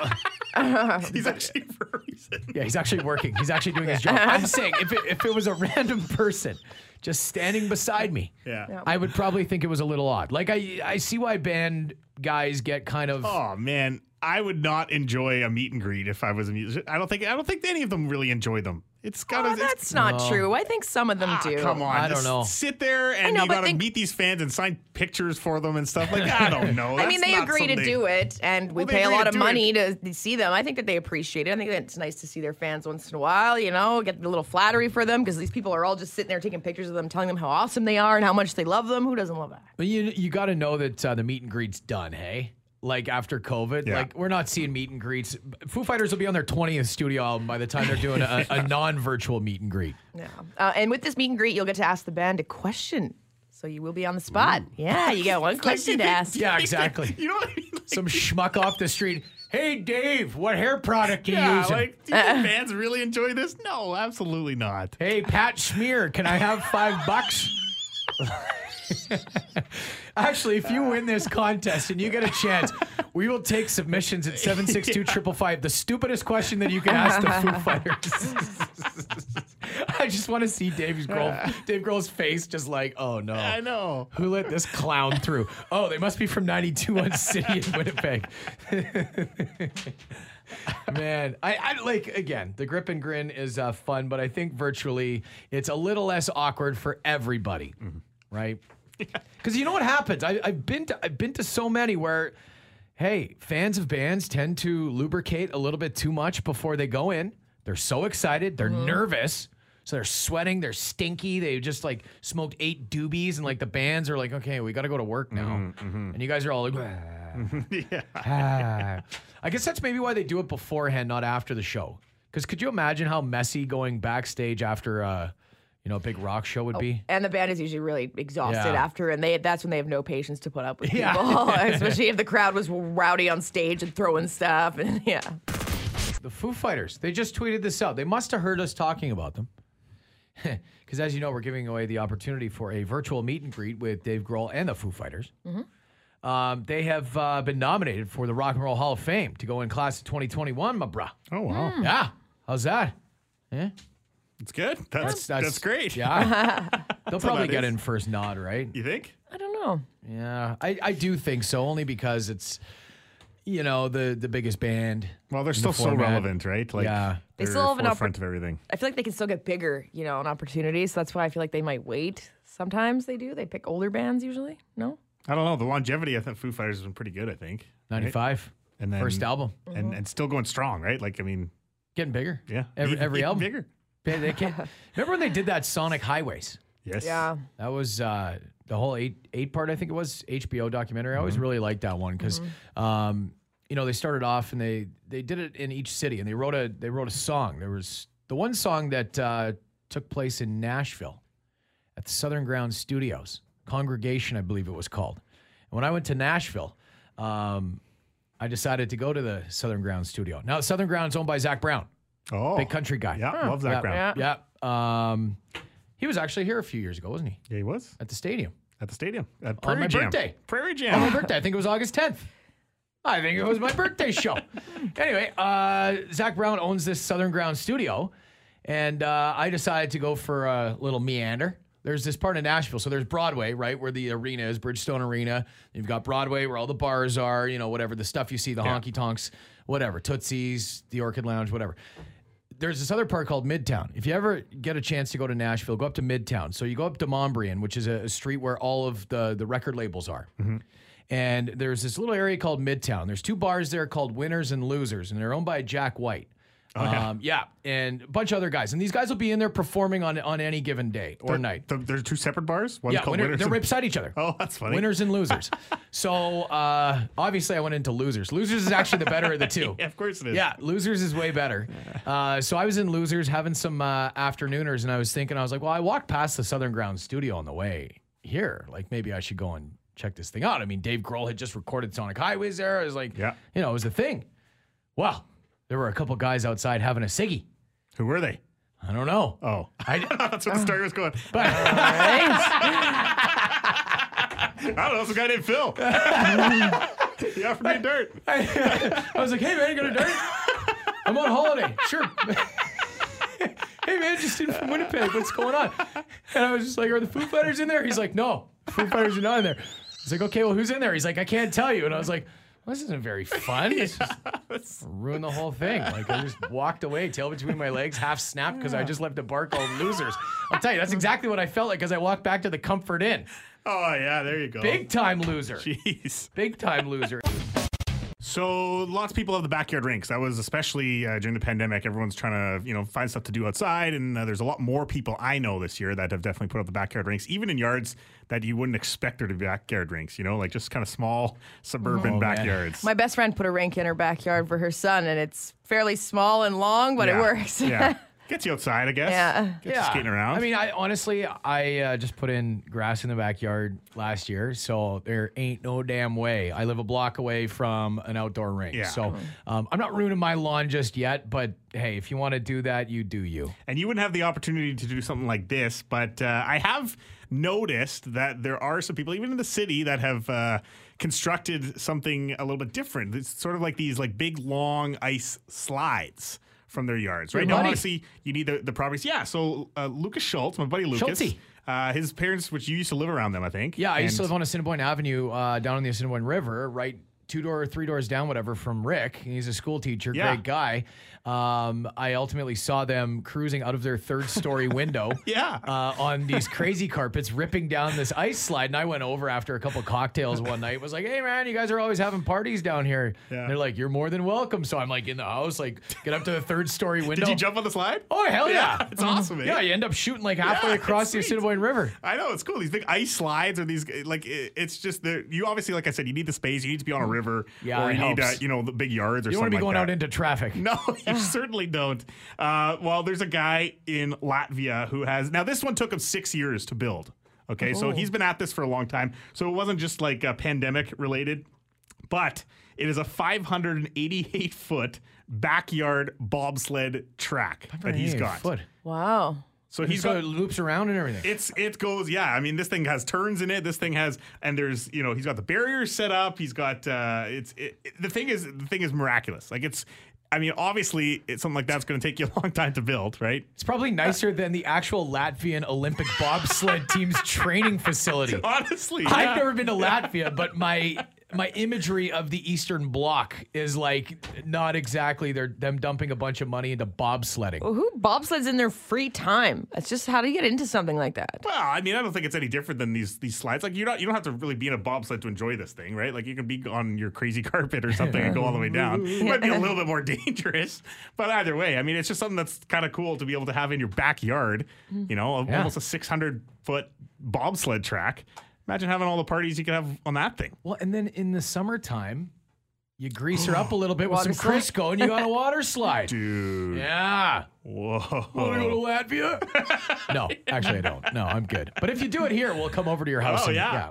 S3: <laughs>
S4: he's actually for a reason.
S3: yeah, he's actually working. He's actually doing his job. I'm saying, if it, if it was a random person just standing beside me,
S4: Yeah.
S3: I would probably think it was a little odd. Like I, I see why band guys get kind of.
S4: Oh man, I would not enjoy a meet and greet if I was a musician. I don't think I don't think any of them really enjoy them. It's got
S5: Oh,
S4: to.
S5: that's not true. I think some of them do.
S4: Come on,
S3: I don't know.
S4: Sit there and
S5: know,
S4: you got to meet these fans and sign pictures for them and stuff. Like that I don't <laughs> know.
S5: I mean, they
S4: not
S5: agree to do it, and we
S4: Well,
S5: pay a lot of
S4: do
S5: money to see them. I think that they appreciate it. I think that it's nice to see their fans once in a while, you know, get a little flattery for them because these people are all just sitting there taking pictures of them, telling them how awesome they are and how much they love them. Who doesn't love that?
S3: But you, you got to know that uh, the meet and greet's done. Hey. Like after COVID,
S4: Yeah.
S3: like we're not seeing meet and greets. Foo Fighters will be on their 20th studio album by the time they're doing a, <laughs> a non-virtual meet and greet.
S5: Yeah. Uh, and with this meet and greet, you'll get to ask the band a question. So you will be on the spot. Yeah, you get one <laughs> question to ask.
S3: Yeah, exactly. <laughs>
S4: You know what I mean? Like,
S3: Some schmuck off the street. Hey, Dave, what hair product do you
S4: yeah,
S3: using?
S4: like do you think fans really enjoy this? No, absolutely not.
S3: hey, Pat Smear, can I have five bucks? Actually, if you win this contest and you get a chance, we will take submissions at 762 555. The stupidest question that you can ask the Foo <laughs> Fighters. I just want to see Dave's Grohl, Dave Grohl's face just like, oh no.
S4: I know.
S3: Who let this clown through? Oh, they must be from 92 on City in Winnipeg. <laughs> Man, I, I like again. The grip and grin is uh, fun, but I think virtually it's a little less awkward for everybody, right? Because you know what happens. I, I've been to I've been to so many where, hey, fans of bands tend to lubricate a little bit too much before they go in. They're so excited, they're mm-hmm. nervous. So they're sweating, they're stinky. They just like smoked eight doobies, and like the bands are like, okay, we got to go to work now. Mm-hmm, mm-hmm. And you guys are all like, <laughs>
S4: yeah.
S3: Ah. ah. I guess that's maybe why they do it beforehand, not after the show. Because could you imagine how messy going backstage after a, you know, a big rock show would be?
S5: And the band is usually really exhausted
S3: Yeah.
S5: after, and they that's when they have no patience to put up with <laughs>
S3: Yeah.
S5: people, <laughs> especially if the crowd was rowdy on stage and throwing stuff. And <laughs> yeah,
S3: The Foo Fighters, they just tweeted this out. They must have heard us talking about them. Because as you know, we're giving away the opportunity for a virtual meet and greet with Dave Grohl and the Foo Fighters. Um, they have uh, been nominated for the Rock and Roll Hall of Fame to go in class of 2021, my bruh.
S4: Oh wow,
S3: Yeah. How's that? Yeah.
S4: It's good. That's that's, great.
S3: Yeah. <laughs> They'll probably
S4: that
S3: get
S4: is.
S3: in first nod, right?
S4: You think?
S5: I don't know.
S3: Yeah, I, I do think so, only because it's, you know, the the biggest band.
S4: Well, they're
S3: in the
S4: still so
S3: format.
S4: relevant, right? Like
S3: Yeah.
S5: They still have an
S4: forefront of everything.
S5: I feel like they can still get bigger, you know, on opportunities. So that's why I feel like they might wait. Sometimes they do. They pick older bands usually. No.
S4: I don't know. The longevity, I think Foo Fighters has been pretty good. I think. right?
S3: 95.
S4: And then-
S3: First album.
S4: and and still going strong, right? Like I mean,
S3: Getting bigger.
S4: yeah,
S3: Every, every
S4: even
S3: album.
S4: bigger.
S3: They, they can't, <laughs> remember when they did that Sonic Highways?
S4: Yes.
S5: Yeah.
S3: That was uh, the whole eight eight part, I think it was HBO documentary. I always really liked that one because, um, you know, they started off and they they did it in each city and they wrote a they wrote a song. There was the one song that uh, took place in Nashville at the Southern Ground Studios Congregation, I believe it was called. And when I went to Nashville, um, I decided to go to the Southern Ground Studio. Now, Southern Ground's owned by Zac Brown,
S4: Oh,
S3: big country guy.
S4: Yeah, love Zac
S3: yeah,
S4: Brown.
S5: Yeah.
S3: Yeah. Um, he was actually here a few years ago, wasn't he?
S4: Yeah, he was
S3: At the stadium.
S4: at the stadium at Prairie On
S3: my
S4: Jam.
S3: birthday.
S4: Prairie Jam.
S3: On my birthday. I think it was August 10th. I think it was my birthday show. <laughs> Anyway, uh, Zac Brown owns this Southern Ground studio, and uh, I decided to go for a little meander. There's this part of Nashville. So there's Broadway, right, where the arena is, Bridgestone Arena. You've got Broadway, where all the bars are, you know, whatever, the stuff you see, the honky tonks, whatever, Tootsie's, the Orchid Lounge, whatever there's this other part called Midtown. If you ever get a chance to go to Nashville, go up to Midtown. So you go up to Demonbreun, which is a, a street where all of the the record labels are. Mm-hmm. And there's this little area called Midtown. There's two bars there called Winners and Losers, and they're owned by Jack White.
S4: Yeah.
S3: Um, yeah, and a bunch of other guys. And these guys will be in there performing on on any given day or night.
S4: The, there's two separate bars. One's
S3: Yeah,
S4: called
S3: winner,
S4: Winners.
S3: they're right beside each other. <laughs>
S4: Oh, that's funny.
S3: Winners and <laughs> losers. so uh, obviously, I went into losers. Losers is actually the better of the two. <laughs>
S4: Yeah, of course it is.
S3: Yeah, losers is way better. Uh, so I was in losers having some uh, afternooners, and I was thinking, I was like, well, I walked past the Southern Ground studio on the way here. Like maybe I should go and check this thing out. I mean, Dave Grohl had just recorded Sonic Highways there. I was like,
S4: Yeah.
S3: you know, it was a thing. Well, there were a couple guys outside having a ciggy.
S4: Who were they?
S3: I don't know.
S4: Oh,
S3: I, <laughs>
S4: that's where the story was going.
S3: but <laughs>
S4: I don't know. Some guy named Phil. <laughs> he offered me dirt.
S3: I was like, hey man, you got a dart? I'm on holiday. Sure. hey man, just in from Winnipeg. What's going on? And I was just like, are the Foo Fighters in there? He's like, no, Foo Fighters are not in there. He's like, okay, well, who's in there? He's like, I can't tell you. And I was like, well, this isn't very fun. <laughs> This just ruined the whole thing. Like I just walked away, tail between my legs, half snapped because I just left a bar called Losers. I'll tell you, that's exactly what I felt like as I walked back to the Comfort Inn.
S4: Oh yeah, there you go.
S3: Big time loser.
S4: Jeez.
S3: Big time loser.
S4: So lots of people have the backyard rinks. That was especially uh, during the pandemic. Everyone's trying to you know find stuff to do outside, and uh, there's a lot more people I know this year that have definitely put up the backyard rinks, even in yards that you wouldn't expect there to be backyard rinks. You know, like just kind of small suburban
S3: Oh, man.
S4: backyards.
S5: My best friend put a rink in her backyard for her son, and it's fairly small and long, but it works.
S4: yeah, <laughs> gets you outside, I guess.
S5: Yeah.
S4: Gets you skating around.
S3: I mean, I honestly, I uh, just put in grass in the backyard last year, so there ain't no damn way. I live a block away from an outdoor rink,
S4: Yeah.
S3: so um, I'm not ruining my lawn just yet. But hey, if you want to do that, you do you.
S4: and you wouldn't have the opportunity to do something like this. But uh, I have noticed that there are some people, even in the city, that have uh, constructed something a little bit different. It's sort of like these like big long ice slides from their yards. Right
S3: Your
S4: now,
S3: buddy.
S4: obviously, you need the, the properties. Yeah. So uh, Lucas Schultz, my buddy Lucas, uh, his parents, which you used to live around them, I think.
S3: Yeah, I used to live on Assiniboine Avenue uh, down on the Assiniboine River, right two door, three doors down, whatever, from Rick. He's a school teacher,
S4: Yeah.
S3: great guy. Um, I ultimately saw them cruising out of their third story <laughs> window.
S4: Yeah.
S3: Uh, on these crazy carpets, ripping down this ice slide. And I went over after a couple cocktails one night. Was like, "Hey man, you guys are always having parties down here."
S4: Yeah.
S3: They're like, "You're more than welcome." So I'm like in the house, like get up to the third story <laughs> window.
S4: Did you jump on the slide?
S3: Oh hell yeah!
S4: Yeah, it's awesome, man.
S3: Yeah, you end up shooting like halfway
S4: Yeah,
S3: across the. Assiniboine River.
S4: I know it's cool. These big ice slides or these like it, it's just the you obviously like I said you need the space. You need to be on a river.
S3: Yeah,
S4: or you need uh, you know the big yards or
S3: You don't want to be going
S4: like
S3: out into traffic.
S4: No, <laughs> you certainly don't. Uh, well, there's a guy in Latvia who has now. This one took him six years to build. Okay, so he's been at this for a long time. So it wasn't just like uh, pandemic related, but it is a 588 foot backyard bobsled track that he's got.
S3: foot.
S5: Wow.
S4: So
S3: He's
S4: he's
S3: got
S4: got
S3: loops around and everything.
S4: it's it goes yeah. I mean this thing has turns in it. This thing has and there's you know he's got the barriers set up. He's got uh it's it, it- the thing is the thing is miraculous. Like it's I mean obviously it's something like that's going to take you a <laughs> long time to build, right?
S3: It's probably nicer than the actual Latvian Olympic bobsled team's training facility. <laughs>
S4: Honestly,
S3: I've
S4: yeah.
S3: never been to Latvia, but my my imagery of the Eastern Bloc is like not exactly they're them dumping a bunch of money into bobsledding.
S5: Well, who bobsleds in their free time? It's just how do you get into something like that?
S4: Well, I mean, I don't think it's any different than these these slides. Like you're not you don't have to really be in a bobsled to enjoy this thing, right? Like you can be on your crazy <laughs> carpet or something and go all the way down. It might be a little bit more <laughs> dangerous, but either way, I mean, it's just something that's kind of cool to be able to have in your backyard. You know,
S3: Yeah.
S4: almost a 600 foot bobsled track. Imagine having all the parties you could have on that thing.
S3: Well, and then in the summertime, you grease her up a <gasps> little bit with some
S5: slide.
S3: Crisco and you go on a water <laughs> slide.
S4: Dude,
S3: Yeah.
S4: whoa!
S3: Want to go to Latvia? <laughs> no, actually, I don't. No, I'm good. But if you do it here, we'll come over to your house.
S4: Oh,
S3: and-
S4: yeah.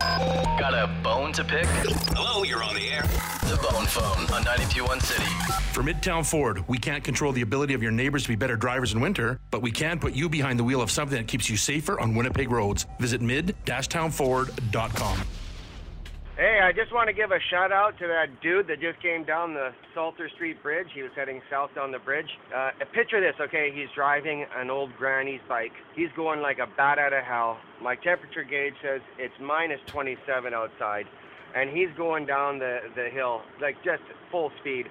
S9: Got a bone to pick? Hello, you're on the air. The Bone Phone on 921 City.
S10: For Midtown Ford, we can't control the ability of your neighbors to be better drivers in winter, but we can put you behind the wheel of something that keeps you safer on Winnipeg roads. Visit mid-townford.com.
S11: Hey, I just want to give a shout out to that dude that just came down the Salter Street Bridge. He was heading south down the bridge. Uh, picture this, okay? He's driving an old granny's bike. He's going like a bat out of hell. My temperature gauge says it's minus 27 outside, and he's going down the the hill like just full speed.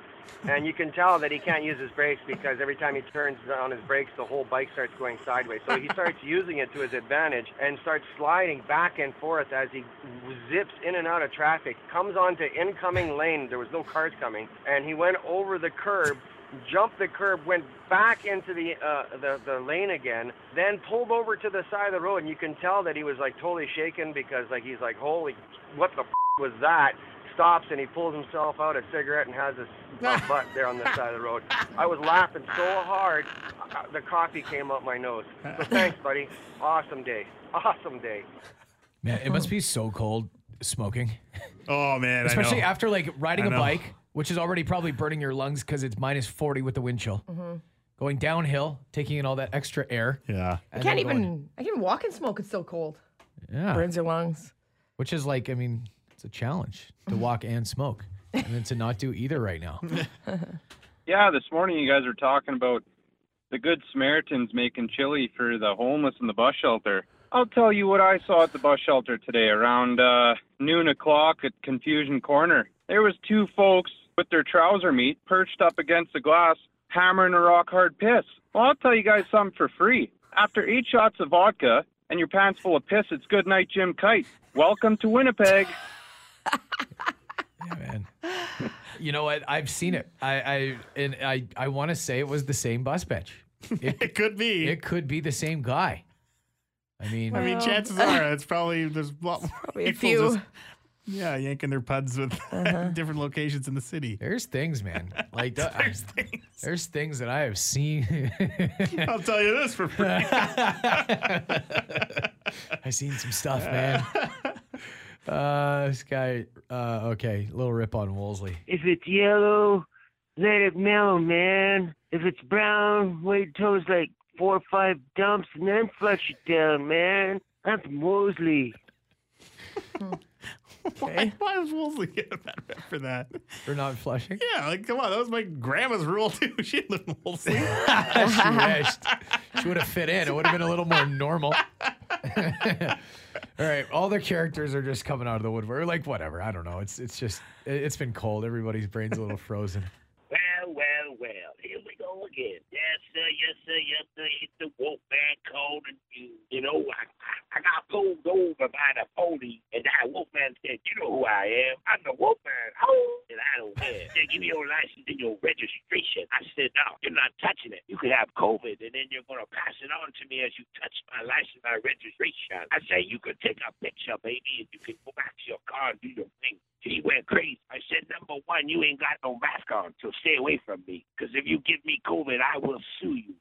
S11: And you can tell that he can't use his brakes because every time he turns on his brakes, the whole bike starts going sideways. So he starts using it to his advantage and starts sliding back and forth as he zips in and out of traffic. Comes onto incoming lane. There was no cars coming, and he went over the curb. Jumped the curb, went back into the, uh, the the lane again, then pulled over to the side of the road, and you can tell that he was like totally shaken because like he's like, "Holy, what the f- was that?" Stops and he pulls himself out a cigarette and has his a <laughs> butt there on the side of the road. I was laughing so hard, uh, the coffee came up my nose. So thanks, buddy. Awesome day. Awesome day.
S3: Man, it must be so cold smoking,
S4: Oh man,
S3: especially
S4: I know.
S3: after like riding a bike, which is already probably burning your lungs because it's minus 40 with the wind chill. Going downhill, taking in all that extra air.
S4: yeah.
S5: I can't
S3: then going-
S5: even. I can't even walk and smoke. It's so cold.
S3: Yeah.
S5: Burns your lungs.
S3: Which is like, I mean, it's a challenge to walk and smoke, and then to not do either right now. <laughs>
S12: Yeah, this morning you guys were talking about the Good Samaritans making chili for the homeless in the bus shelter. I'll tell you what I saw at the bus shelter today around uh, noon o'clock at Confusion Corner. There was two folks with their trouser meat perched up against the glass, hammering a rock hard piss. Well, I'll tell you guys something for free. After eight shots of vodka and your pants full of piss, it's good night, Jim Kite. Welcome to Winnipeg.
S3: Yeah, man. You know what? I've seen it. I, I and I, I want to say it was the same bus bitch. <laughs> It,
S4: It could be.
S3: it could be the same guy. I mean,
S4: I mean, chances <laughs> are it's probably there's a lot more
S5: Probably a
S4: people
S5: few.
S4: just, yeah, yanking their puds with <laughs> uh-huh. different locations in the city.
S3: there's things, man. Like the, I-
S4: There's uh, things.
S3: there's things that I have seen.
S4: I'll tell you this for free.
S3: I've seen some stuff, man. Uh, this guy. Uh, okay, little rip on Wolseley.
S11: If it's yellow, let it mellow, man. If it's brown, wait till it's like four or five dumps and then flush it down, man. I'm from <laughs> Mosley. <laughs>
S4: why, why was Wolseley get <laughs> a bad rep for that?
S3: For not flushing.
S4: Yeah, like come on, that was my grandma's rule too. <laughs> She didn't live in Wolseley.
S3: she wished. She would have fit in. It would have been a little more normal. All right, all the characters are just coming out of the woodwork. Like whatever, I don't know. It's it's just it- it's been cold. Everybody's brains a little frozen.
S13: Well, well, well. Here we go again. Yes, sir. Yes, sir. Yes, sir. It's the Wolfman calling you. You know, I, I, got pulled over by the police, and that Wolfman said, "You know who I am? I'm the Wolfman." Oh, and I don't care. They give me your license and your registration. I said, "No, you're not touching it. You could have COVID, and then you're gonna pass it on to me as you touch my license, my registration." I say, "You could take a picture, baby, and you can go back to your car and do your thing." He went crazy. I said, number one, you ain't got no mask on, so stay away from me. Because if you give me COVID, I will sue you.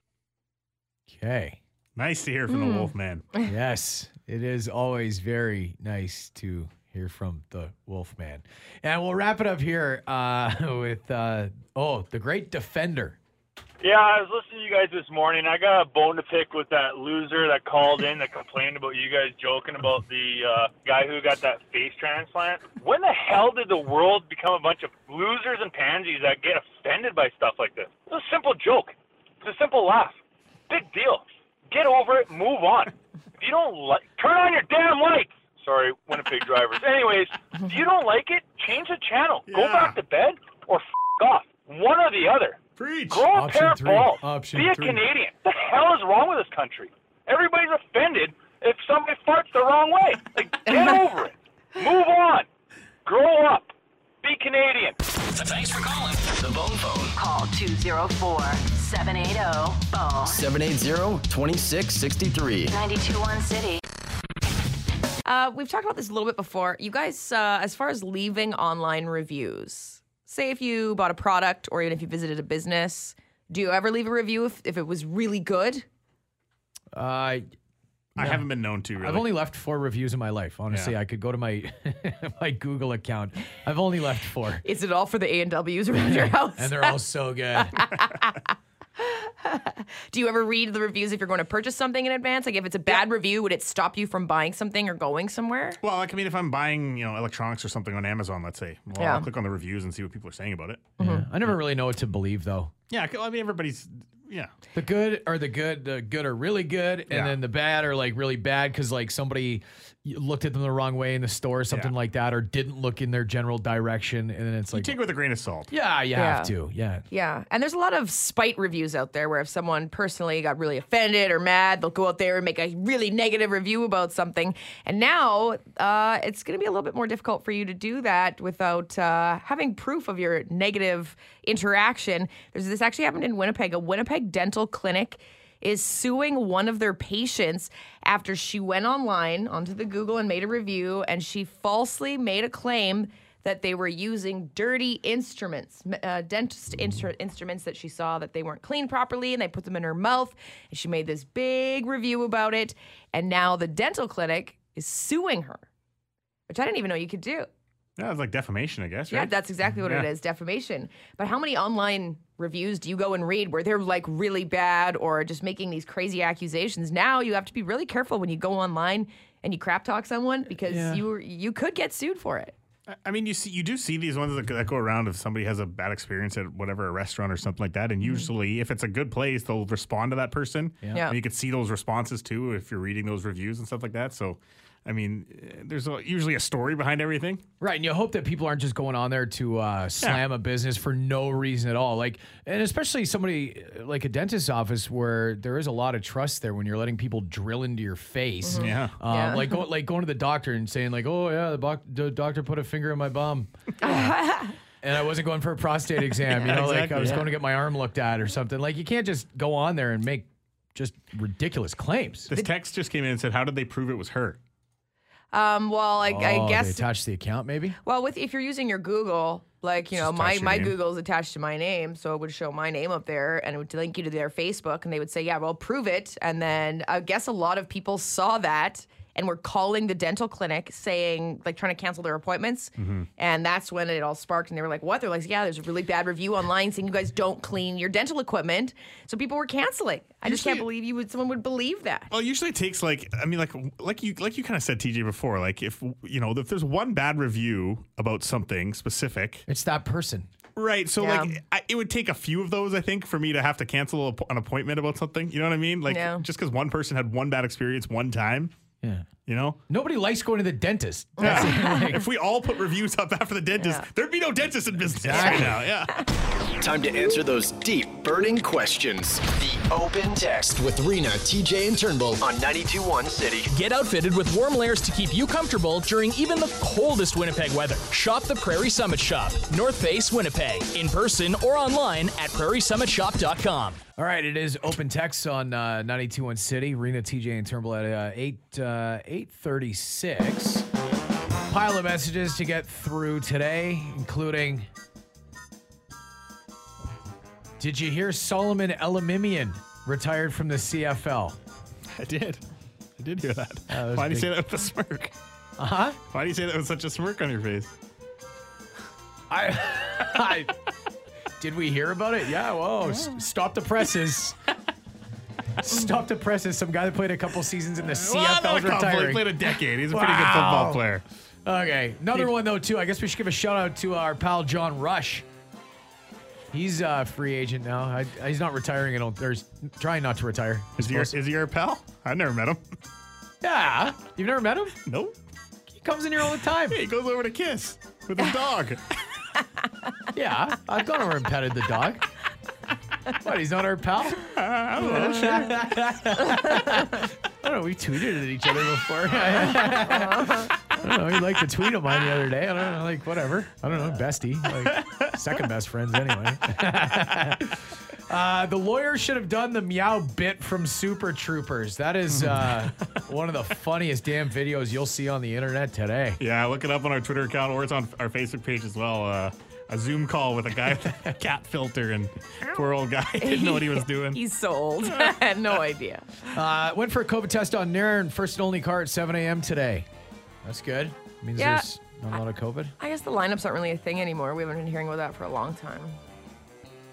S3: Okay.
S4: Nice to hear from
S3: Hmm.
S4: the Wolfman. <laughs>
S3: yes, it is always very nice to hear from the Wolfman. And we'll wrap it up here uh, <laughs> with uh, oh, the great defender.
S14: Yeah, I was listening to you guys this morning. I got a bone to pick with that loser that called in that complained about you guys joking about the uh, guy who got that face transplant. When the hell did the world become a bunch of losers and pansies that get offended by stuff like this? It's a simple joke. It's a simple laugh. Big deal. Get over it. Move on. If you don't like, turn on your damn lights. Sorry, Winnipeg drivers. Anyways, if you don't like it, change the channel. Go back to bed or f- off. One or the other.
S4: Preach.
S14: Grow a
S3: Option
S14: pair of
S3: three.
S14: balls.
S3: Option
S14: Be a
S3: three.
S14: Canadian. What the hell is wrong with this country? Everybody's offended if somebody farts the wrong way. Like, get <laughs> over it. Move on. Grow up. Be Canadian.
S9: Thanks for calling. The Bone Phone.
S1: Call 204 780 BONE.
S9: 780-2663.
S1: 921 City.
S5: Uh, we've talked about this a little bit before. You guys, uh, as far as leaving online reviews, say if you bought a product or even if you visited a business, do you ever leave a review if, if it was really good?
S3: Uh,
S4: I haven't been known to. Really.
S3: I've only left four reviews in my life. Honestly,
S4: Yeah.
S3: I could go to my <laughs> my Google account. I've only left four.
S5: Is it all for the A and W's around your house?
S3: and they're all so good. <laughs>
S5: Do you ever read the reviews if you're going to purchase something in advance? Like if it's a bad review, would it stop you from buying something or going somewhere?
S4: Well, like I mean, if I'm buying, you know, electronics or something on Amazon, let's say, well,
S5: Yeah.
S4: I'll click on the reviews and see what people are saying about it.
S3: Yeah. Mm-hmm. I never really know what to believe though.
S4: Yeah, I mean, everybody's, yeah.
S3: The good are the good. The good are really good, and
S4: Yeah.
S3: then the bad are like really bad because like somebody looked at them the wrong way in the store, or something
S4: Yeah.
S3: like that, or didn't look in their general direction, and then it's like You
S4: take it with a grain of salt.
S3: yeah, you
S5: Yeah.
S3: have to, yeah.
S5: Yeah. And there's a lot of spite reviews out there where if someone personally got really offended or mad, they'll go out there and make a really negative review about something. And now uh, it's going to be a little bit more difficult for you to do that without uh, having proof of your negative interaction. There's this actually happened in Winnipeg. A Winnipeg dental clinic is suing one of their patients after she went online onto the Google and made a review and she falsely made a claim that they were using dirty instruments, uh, dentist instru- instruments that she saw that they weren't cleaned properly, and they put them in her mouth. And she made this big review about it, and now the dental clinic is suing her, which I didn't even know you could do.
S4: Yeah, it's like defamation, I guess.
S5: Yeah, that's exactly what it
S4: Yeah.
S5: is, defamation. But how many online reviews do you go and read where they're like really bad or just making these crazy accusations? Now you have to be really careful when you go online and you crap talk someone because
S4: Yeah.
S5: you you could get sued for it.
S4: I- I mean, you see, you do see these ones that, that go around if somebody has a bad experience at whatever a restaurant or something like that, and usually, if it's a good place, they'll respond to that person.
S5: Mm-hmm. Yeah.
S4: And you can see those responses too if you're reading those reviews and stuff like that. So, I mean, eh, there's a, usually a story behind everything.
S3: Right, and you hope that people aren't just going on there to uh, slam a business for no reason at all. Like, and especially somebody uh, like a dentist's office where there is a lot of trust there when you're letting people drill into your face.
S4: Mhm. Yeah.
S3: Um,
S4: Yeah.
S3: like go, like going to the doctor and saying like, "Oh yeah, the, doc- the doctor put a finger in my bum." <laughs> And I wasn't going for a prostate exam, you
S4: Yeah,
S3: know, like I was
S4: yeah.
S3: going to get my arm looked at or something. Like you can't just go on there and make just ridiculous claims.
S4: This text just came in and said, "How did they prove it was her?"
S5: Um, well, I,
S3: Oh,
S5: I
S3: they
S5: guess
S3: attached the account maybe.
S5: Well, with if you're using your Google, like you know, my my
S3: name.
S5: Google's attached to my name, so it would show my name up there, and it would link you to their Facebook, and they would say, "Yeah, well, prove it." And then I guess a lot of people saw that and were calling the dental clinic, saying like trying to cancel their appointments, mm-hmm. and that's when it all sparked, and they were like, "What?" They're like, "Yeah, there's a really bad review online saying you guys don't clean your dental equipment," so people were canceling. I just can't believe you would someone would believe that.
S4: Well, usually it takes like I mean, like like you like you kind of said, TJ before. Like if you know if there's one bad review about something specific,
S3: it's that person.
S4: Right. So
S5: Yeah.
S4: like I, it would take a few of those, I think, for me to have to cancel a- an appointment about something. You know what I mean? Like
S5: Yeah.
S4: just because one person had one bad experience one time.
S3: Yeah.
S4: You know?
S3: Nobody likes going to the dentist. <laughs>
S4: Yeah.
S3: Like-
S4: if we all put reviews up after the dentist, there'd be no dentist in business
S3: Exactly.
S4: right now. Yeah. <laughs>
S9: Time to answer those deep, burning questions. The Open Text with Rena, TJ, and Turnbull on 92.1 City.
S15: Get outfitted with warm layers to keep you comfortable during even the coldest Winnipeg weather. Shop the Prairie Summit Shop, North Face, Winnipeg, in person or online at prairiesummitshop.com.
S3: All right, it is open text on uh, 921 City. Rena, TJ, and Turnbull at uh, 8 uh, 836. Pile of messages to get through today, including Did you hear Solomon Elimimian retired from the CFL?
S4: I did. I did hear that.
S3: was
S4: Why do you say that with a smirk?
S3: Uh huh.
S4: Why do you say that with such a smirk on your face?
S3: I, <laughs> I did we hear about it? Yeah. Whoa! s- Stop the presses. <laughs> Stop the presses. Some guy that played a couple seasons in the CFL is
S4: couple. He played a decade. He's a pretty good football player.
S3: Okay, another one though too. I guess we should give a shout out to our pal John Rush. He's a free agent now. I, he's not retiring. I don't. There's trying not to retire.
S4: Is he, your, is he your pal? I've never met him. <laughs>
S3: Yeah, you've never met him?
S4: Nope.
S3: He comes in here all the time. <laughs>
S4: he goes over to kiss with his <laughs> dog.
S3: Yeah, I've gone over and petted the dog. What? He's not our pal?
S4: I don't know.
S3: I don't know. We tweeted at each other before. <laughs> I don't know. He liked the tweet of mine the other day. I don't know. Like, whatever. I don't know. Bestie. Like, second best friends anyway. <laughs> uh, the lawyer should have done the meow bit from Super Troopers. That is uh, <laughs> one of the funniest damn videos you'll see on the internet today.
S4: Yeah, look it up on our Twitter account or it's on our Facebook page as well. Uh, a Zoom call with a guy with a <laughs> cat filter and poor old guy didn't know what he was doing.
S5: He's so old. <laughs> <laughs> I had no idea.
S3: Uh, went for a COVID test on Nairn, first and only car at 7 a.m. today. That's good. Means
S5: Yeah.
S3: there's not a lot of COVID.
S5: I guess the lineups aren't really a thing anymore. We haven't been hearing about that for a long time.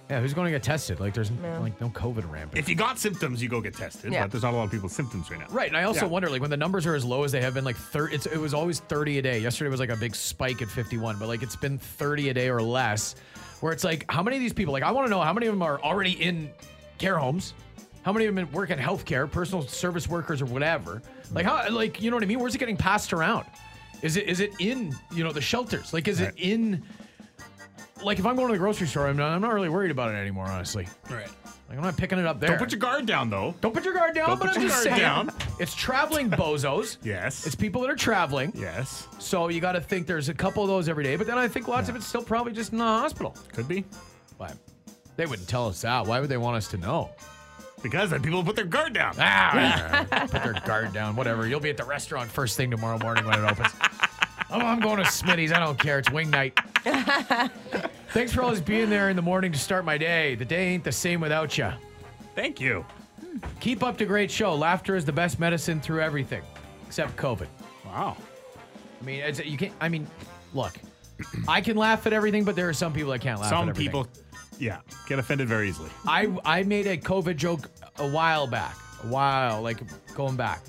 S3: Yeah, who's going to get tested? Like, there's
S5: Yeah.
S3: like no COVID rampant.
S4: If you got symptoms, you go get tested.
S5: Yeah.
S4: But there's not a lot of people with symptoms right now.
S3: Right, and I also
S4: Yeah.
S3: wonder, like, when the numbers are as low as they have been, like, 30, it's, it was always 30 a day. Yesterday was like a big spike at 51, but like it's been 30 a day or less, where it's like, how many of these people, like, I want to know how many of them are already in care homes, how many of them work in healthcare, personal service workers, or whatever. Like, how, like, you know what I mean? Where's it getting passed around? Is it is it in you know the shelters? Like, is it in? Like, if I'm going to the grocery store, I'm not, I'm not really worried about it anymore, honestly.
S4: Right.
S3: Like, I'm not picking it up there.
S4: Don't put your guard down, though.
S3: Don't put your guard down,
S4: Don't
S3: but
S4: put
S3: I'm
S4: your
S3: just
S4: guard
S3: saying,
S4: down.
S3: It's traveling bozos. <laughs>
S4: Yes.
S3: It's people that are traveling.
S4: Yes.
S3: So you got to think there's a couple of those every day, but then I think lots of it's still probably just in the hospital.
S4: Could be.
S3: But they wouldn't tell us that. Why would they want us to know?
S4: Because then people put their guard down.
S3: Ah, <laughs> put their guard down. Whatever. You'll be at the restaurant first thing tomorrow morning when it opens. Oh, I'm going to Smitty's. I don't care. It's wing night. <laughs> Thanks for always being there in the morning to start my day. The day ain't the same without you.
S4: Thank you.
S3: Keep up the great show. Laughter is the best medicine through everything, except COVID.
S4: Wow.
S3: I mean, it's, you can't. I mean, look, I can laugh at everything, but there are some people that can't laugh. at
S4: Some
S3: everything.
S4: people, yeah, get offended very easily.
S3: I I made a COVID joke a while back, a while like going back,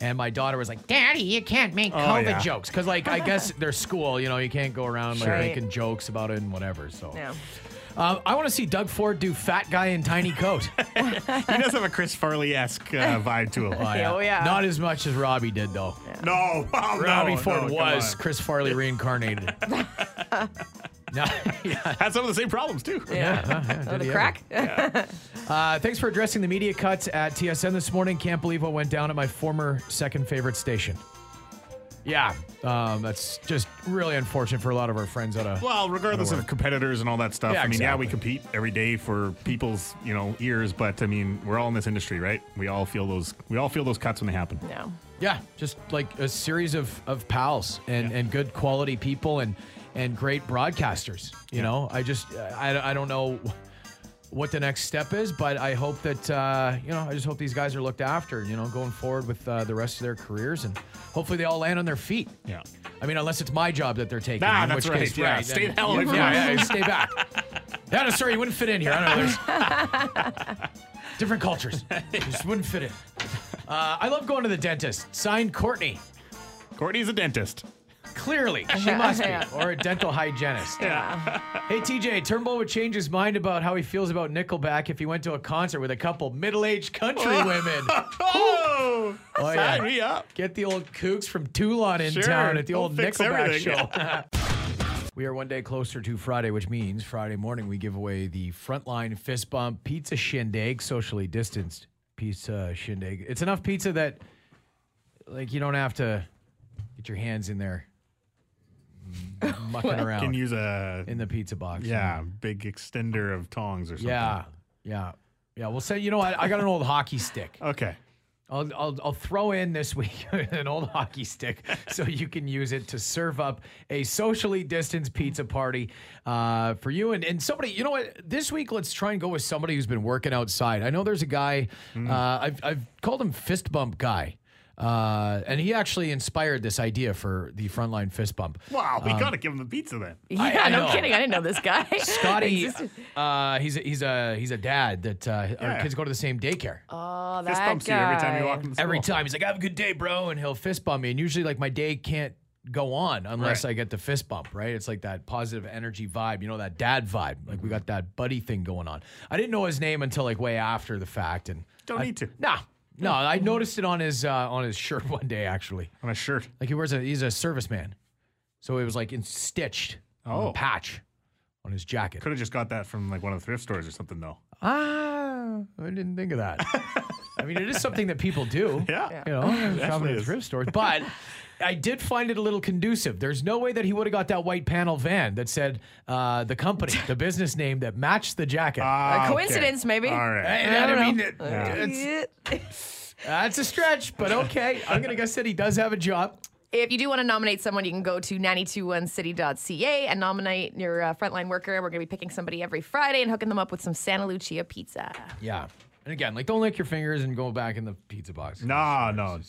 S3: and my daughter was like, "Daddy, you can't make
S4: Oh,
S3: COVID
S4: yeah.
S3: jokes because like I guess <laughs> their school, you know, you can't go around like
S5: Sure.
S3: making jokes about it and whatever." So
S5: Yeah.
S3: uh, I want to see Doug Ford do fat guy in tiny coat. <laughs>
S4: he does have a Chris Farley esque uh, <laughs> vibe to him.
S5: Oh, yeah.
S3: Not as much as Robbie did though.
S4: No, oh,
S3: Robbie
S4: no,
S3: Ford
S4: no,
S3: was
S4: on.
S3: Chris Farley reincarnated. No, <laughs> yeah.
S4: Had some of the same problems too.
S3: Yeah, huh, yeah,
S5: Oh, the
S3: he
S5: crack? <laughs>
S3: Uh, thanks for addressing the media cuts at TSN this morning. Can't believe what went down at my former second favorite station. Yeah, um, that's just really unfortunate for a lot of our friends at a.
S4: Well, regardless of competitors and all that stuff,
S3: Yeah,
S4: I mean, yeah, we compete every day for people's, you know, ears, but I mean, we're all in this industry, right? We all feel those, we all feel those cuts when they happen.
S5: Yeah.
S3: Yeah, just like a series of, of pals and, and good quality people and and great broadcasters. You know, I just I, I don't know what the next step is, but I hope that uh, you know I just hope these guys are looked after. You know, going forward with uh, the rest of their careers and hopefully they all land on their feet.
S4: Yeah.
S3: I mean, unless it's my job that they're taking.
S4: Nah,
S3: in
S4: that's
S3: which
S4: right.
S3: Case,
S4: Yeah,
S3: right,
S4: stay the hell away from
S3: yeah, yeah, stay back. Yeah, no, sorry, you wouldn't fit in here. I don't know. There's <laughs> different cultures. Just wouldn't fit in. Uh, I love going to the dentist. Signed, Courtney.
S4: Courtney's a dentist.
S3: Clearly, <laughs> she must be, or a dental hygienist.
S5: Yeah.
S3: Hey, TJ, Turnbull would change his mind about how he feels about Nickelback if he went to a concert with a couple middle-aged country women. <laughs>
S4: Oh,
S3: Oh,
S4: sign me up.
S3: Get the old kooks from Teulon in
S4: Sure,
S3: town at the
S4: they'll
S3: old Nickelback
S4: everything.
S3: show. <laughs> we are one day closer to Friday, which means Friday morning we give away the Frontline Fist Bump Pizza Shindig, socially distanced pizza shindig. It's enough pizza that, like, you don't have to get your hands in there <laughs> mucking around
S4: Can use a
S3: in the pizza box.
S4: yeah big extender of tongs or something.
S3: Yeah, yeah, yeah. We'll say, you know what? I got an old hockey stick. <laughs>
S4: Okay.
S3: I'll, I'll, I'll throw in this week <laughs> an old hockey stick so you can use it to serve up a socially distanced pizza party uh, for you and, and somebody. You know what? This week, let's try and go with somebody who's been working outside. I know there's a guy, uh, I've, I've called him Fist Bump Guy. Uh, and he actually inspired this idea for the frontline fist bump.
S4: Wow, we
S3: Um,
S4: gotta give him the pizza then.
S5: Yeah,
S3: I- I
S5: no
S3: know.
S5: kidding. I didn't know this guy. <laughs> <laughs>
S3: Scotty,
S5: existed.
S3: uh, he's a, he's a he's a dad that uh, our kids go to the same daycare.
S5: Oh,
S4: Fist
S5: that
S4: bumps you every time you
S5: guy.
S4: walk in the
S3: Every time he's like, "Have a good day, bro," and he'll fist bump me. And usually, like my day can't go on unless
S4: Right.
S3: I get the fist bump. Right? It's like that positive energy vibe. You know that dad vibe. Like
S4: Mm-hmm.
S3: we got that buddy thing going on. I didn't know his name until like way after the fact, and
S4: Don't
S3: I-
S4: need to.
S3: Nah, no, I noticed it on his uh, on his shirt <laughs> one day actually.
S4: On a shirt.
S3: Like he wears a he's a serviceman, so it was like in stitched on a
S4: Oh.
S3: patch on his jacket.
S4: Could have just got that from like one of the thrift stores or something though.
S3: Ah, I didn't think of that. <laughs> I mean, it is something that people do. <laughs>
S4: Yeah.
S3: You know, shopping
S4: Definitely
S3: at
S4: is.
S3: thrift stores. But I did find it a little conducive. There's no way that he would have got that white panel van that said uh, the company, <laughs> the business name that matched the jacket.
S4: Ah,
S5: A
S4: okay.
S5: coincidence, maybe.
S4: All right.
S3: Hey,
S5: I
S3: I,
S5: don't
S3: mean,
S5: know.
S3: it- it's, that's a stretch, but okay. I'm gonna guess that he does have a job.
S5: If you do want to nominate someone, you can go to 921city.ca and nominate your uh, frontline worker. We're going to be picking somebody every Friday and hooking them up with some Santa Lucia pizza.
S3: Yeah. And again, like don't lick your fingers and go back in the pizza box.
S4: No, no.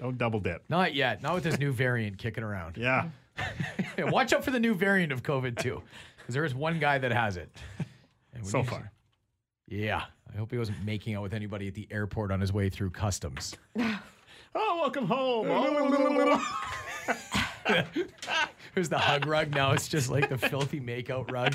S4: Don't double dip.
S3: Not yet. Not with this new variant kicking around.
S4: Yeah. <laughs>
S3: Watch out for the new variant of COVID too, because there is one guy that has it.
S4: So far.
S3: Yeah. I hope he wasn't making out with anybody at the airport on his way through customs. <laughs>
S4: Oh, welcome home. <laughs>
S3: There's the hug rug. Now it's just like the filthy makeout rug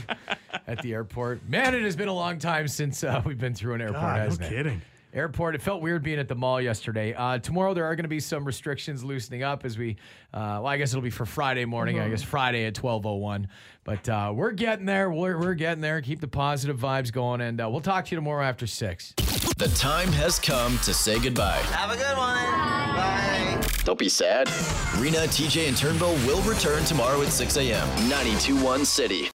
S3: at the airport. Man, it has been a long time since uh, we've been through an airport,
S4: God, no
S3: hasn't it?
S4: kidding.
S3: Airport. It felt weird being at the mall yesterday. Uh, tomorrow there are going to be some restrictions loosening up as we. Uh, well, I guess it'll be for Friday morning. I guess Friday at twelve oh one. But uh, we're getting there. We're, we're getting there. Keep the positive vibes going, and uh, we'll talk to you tomorrow after six.
S9: The time has come to say goodbye.
S16: Have a good one. Bye.
S9: Don't be sad. Rena, TJ, and Turnbull will return tomorrow at 6 a.m. 92.1 City.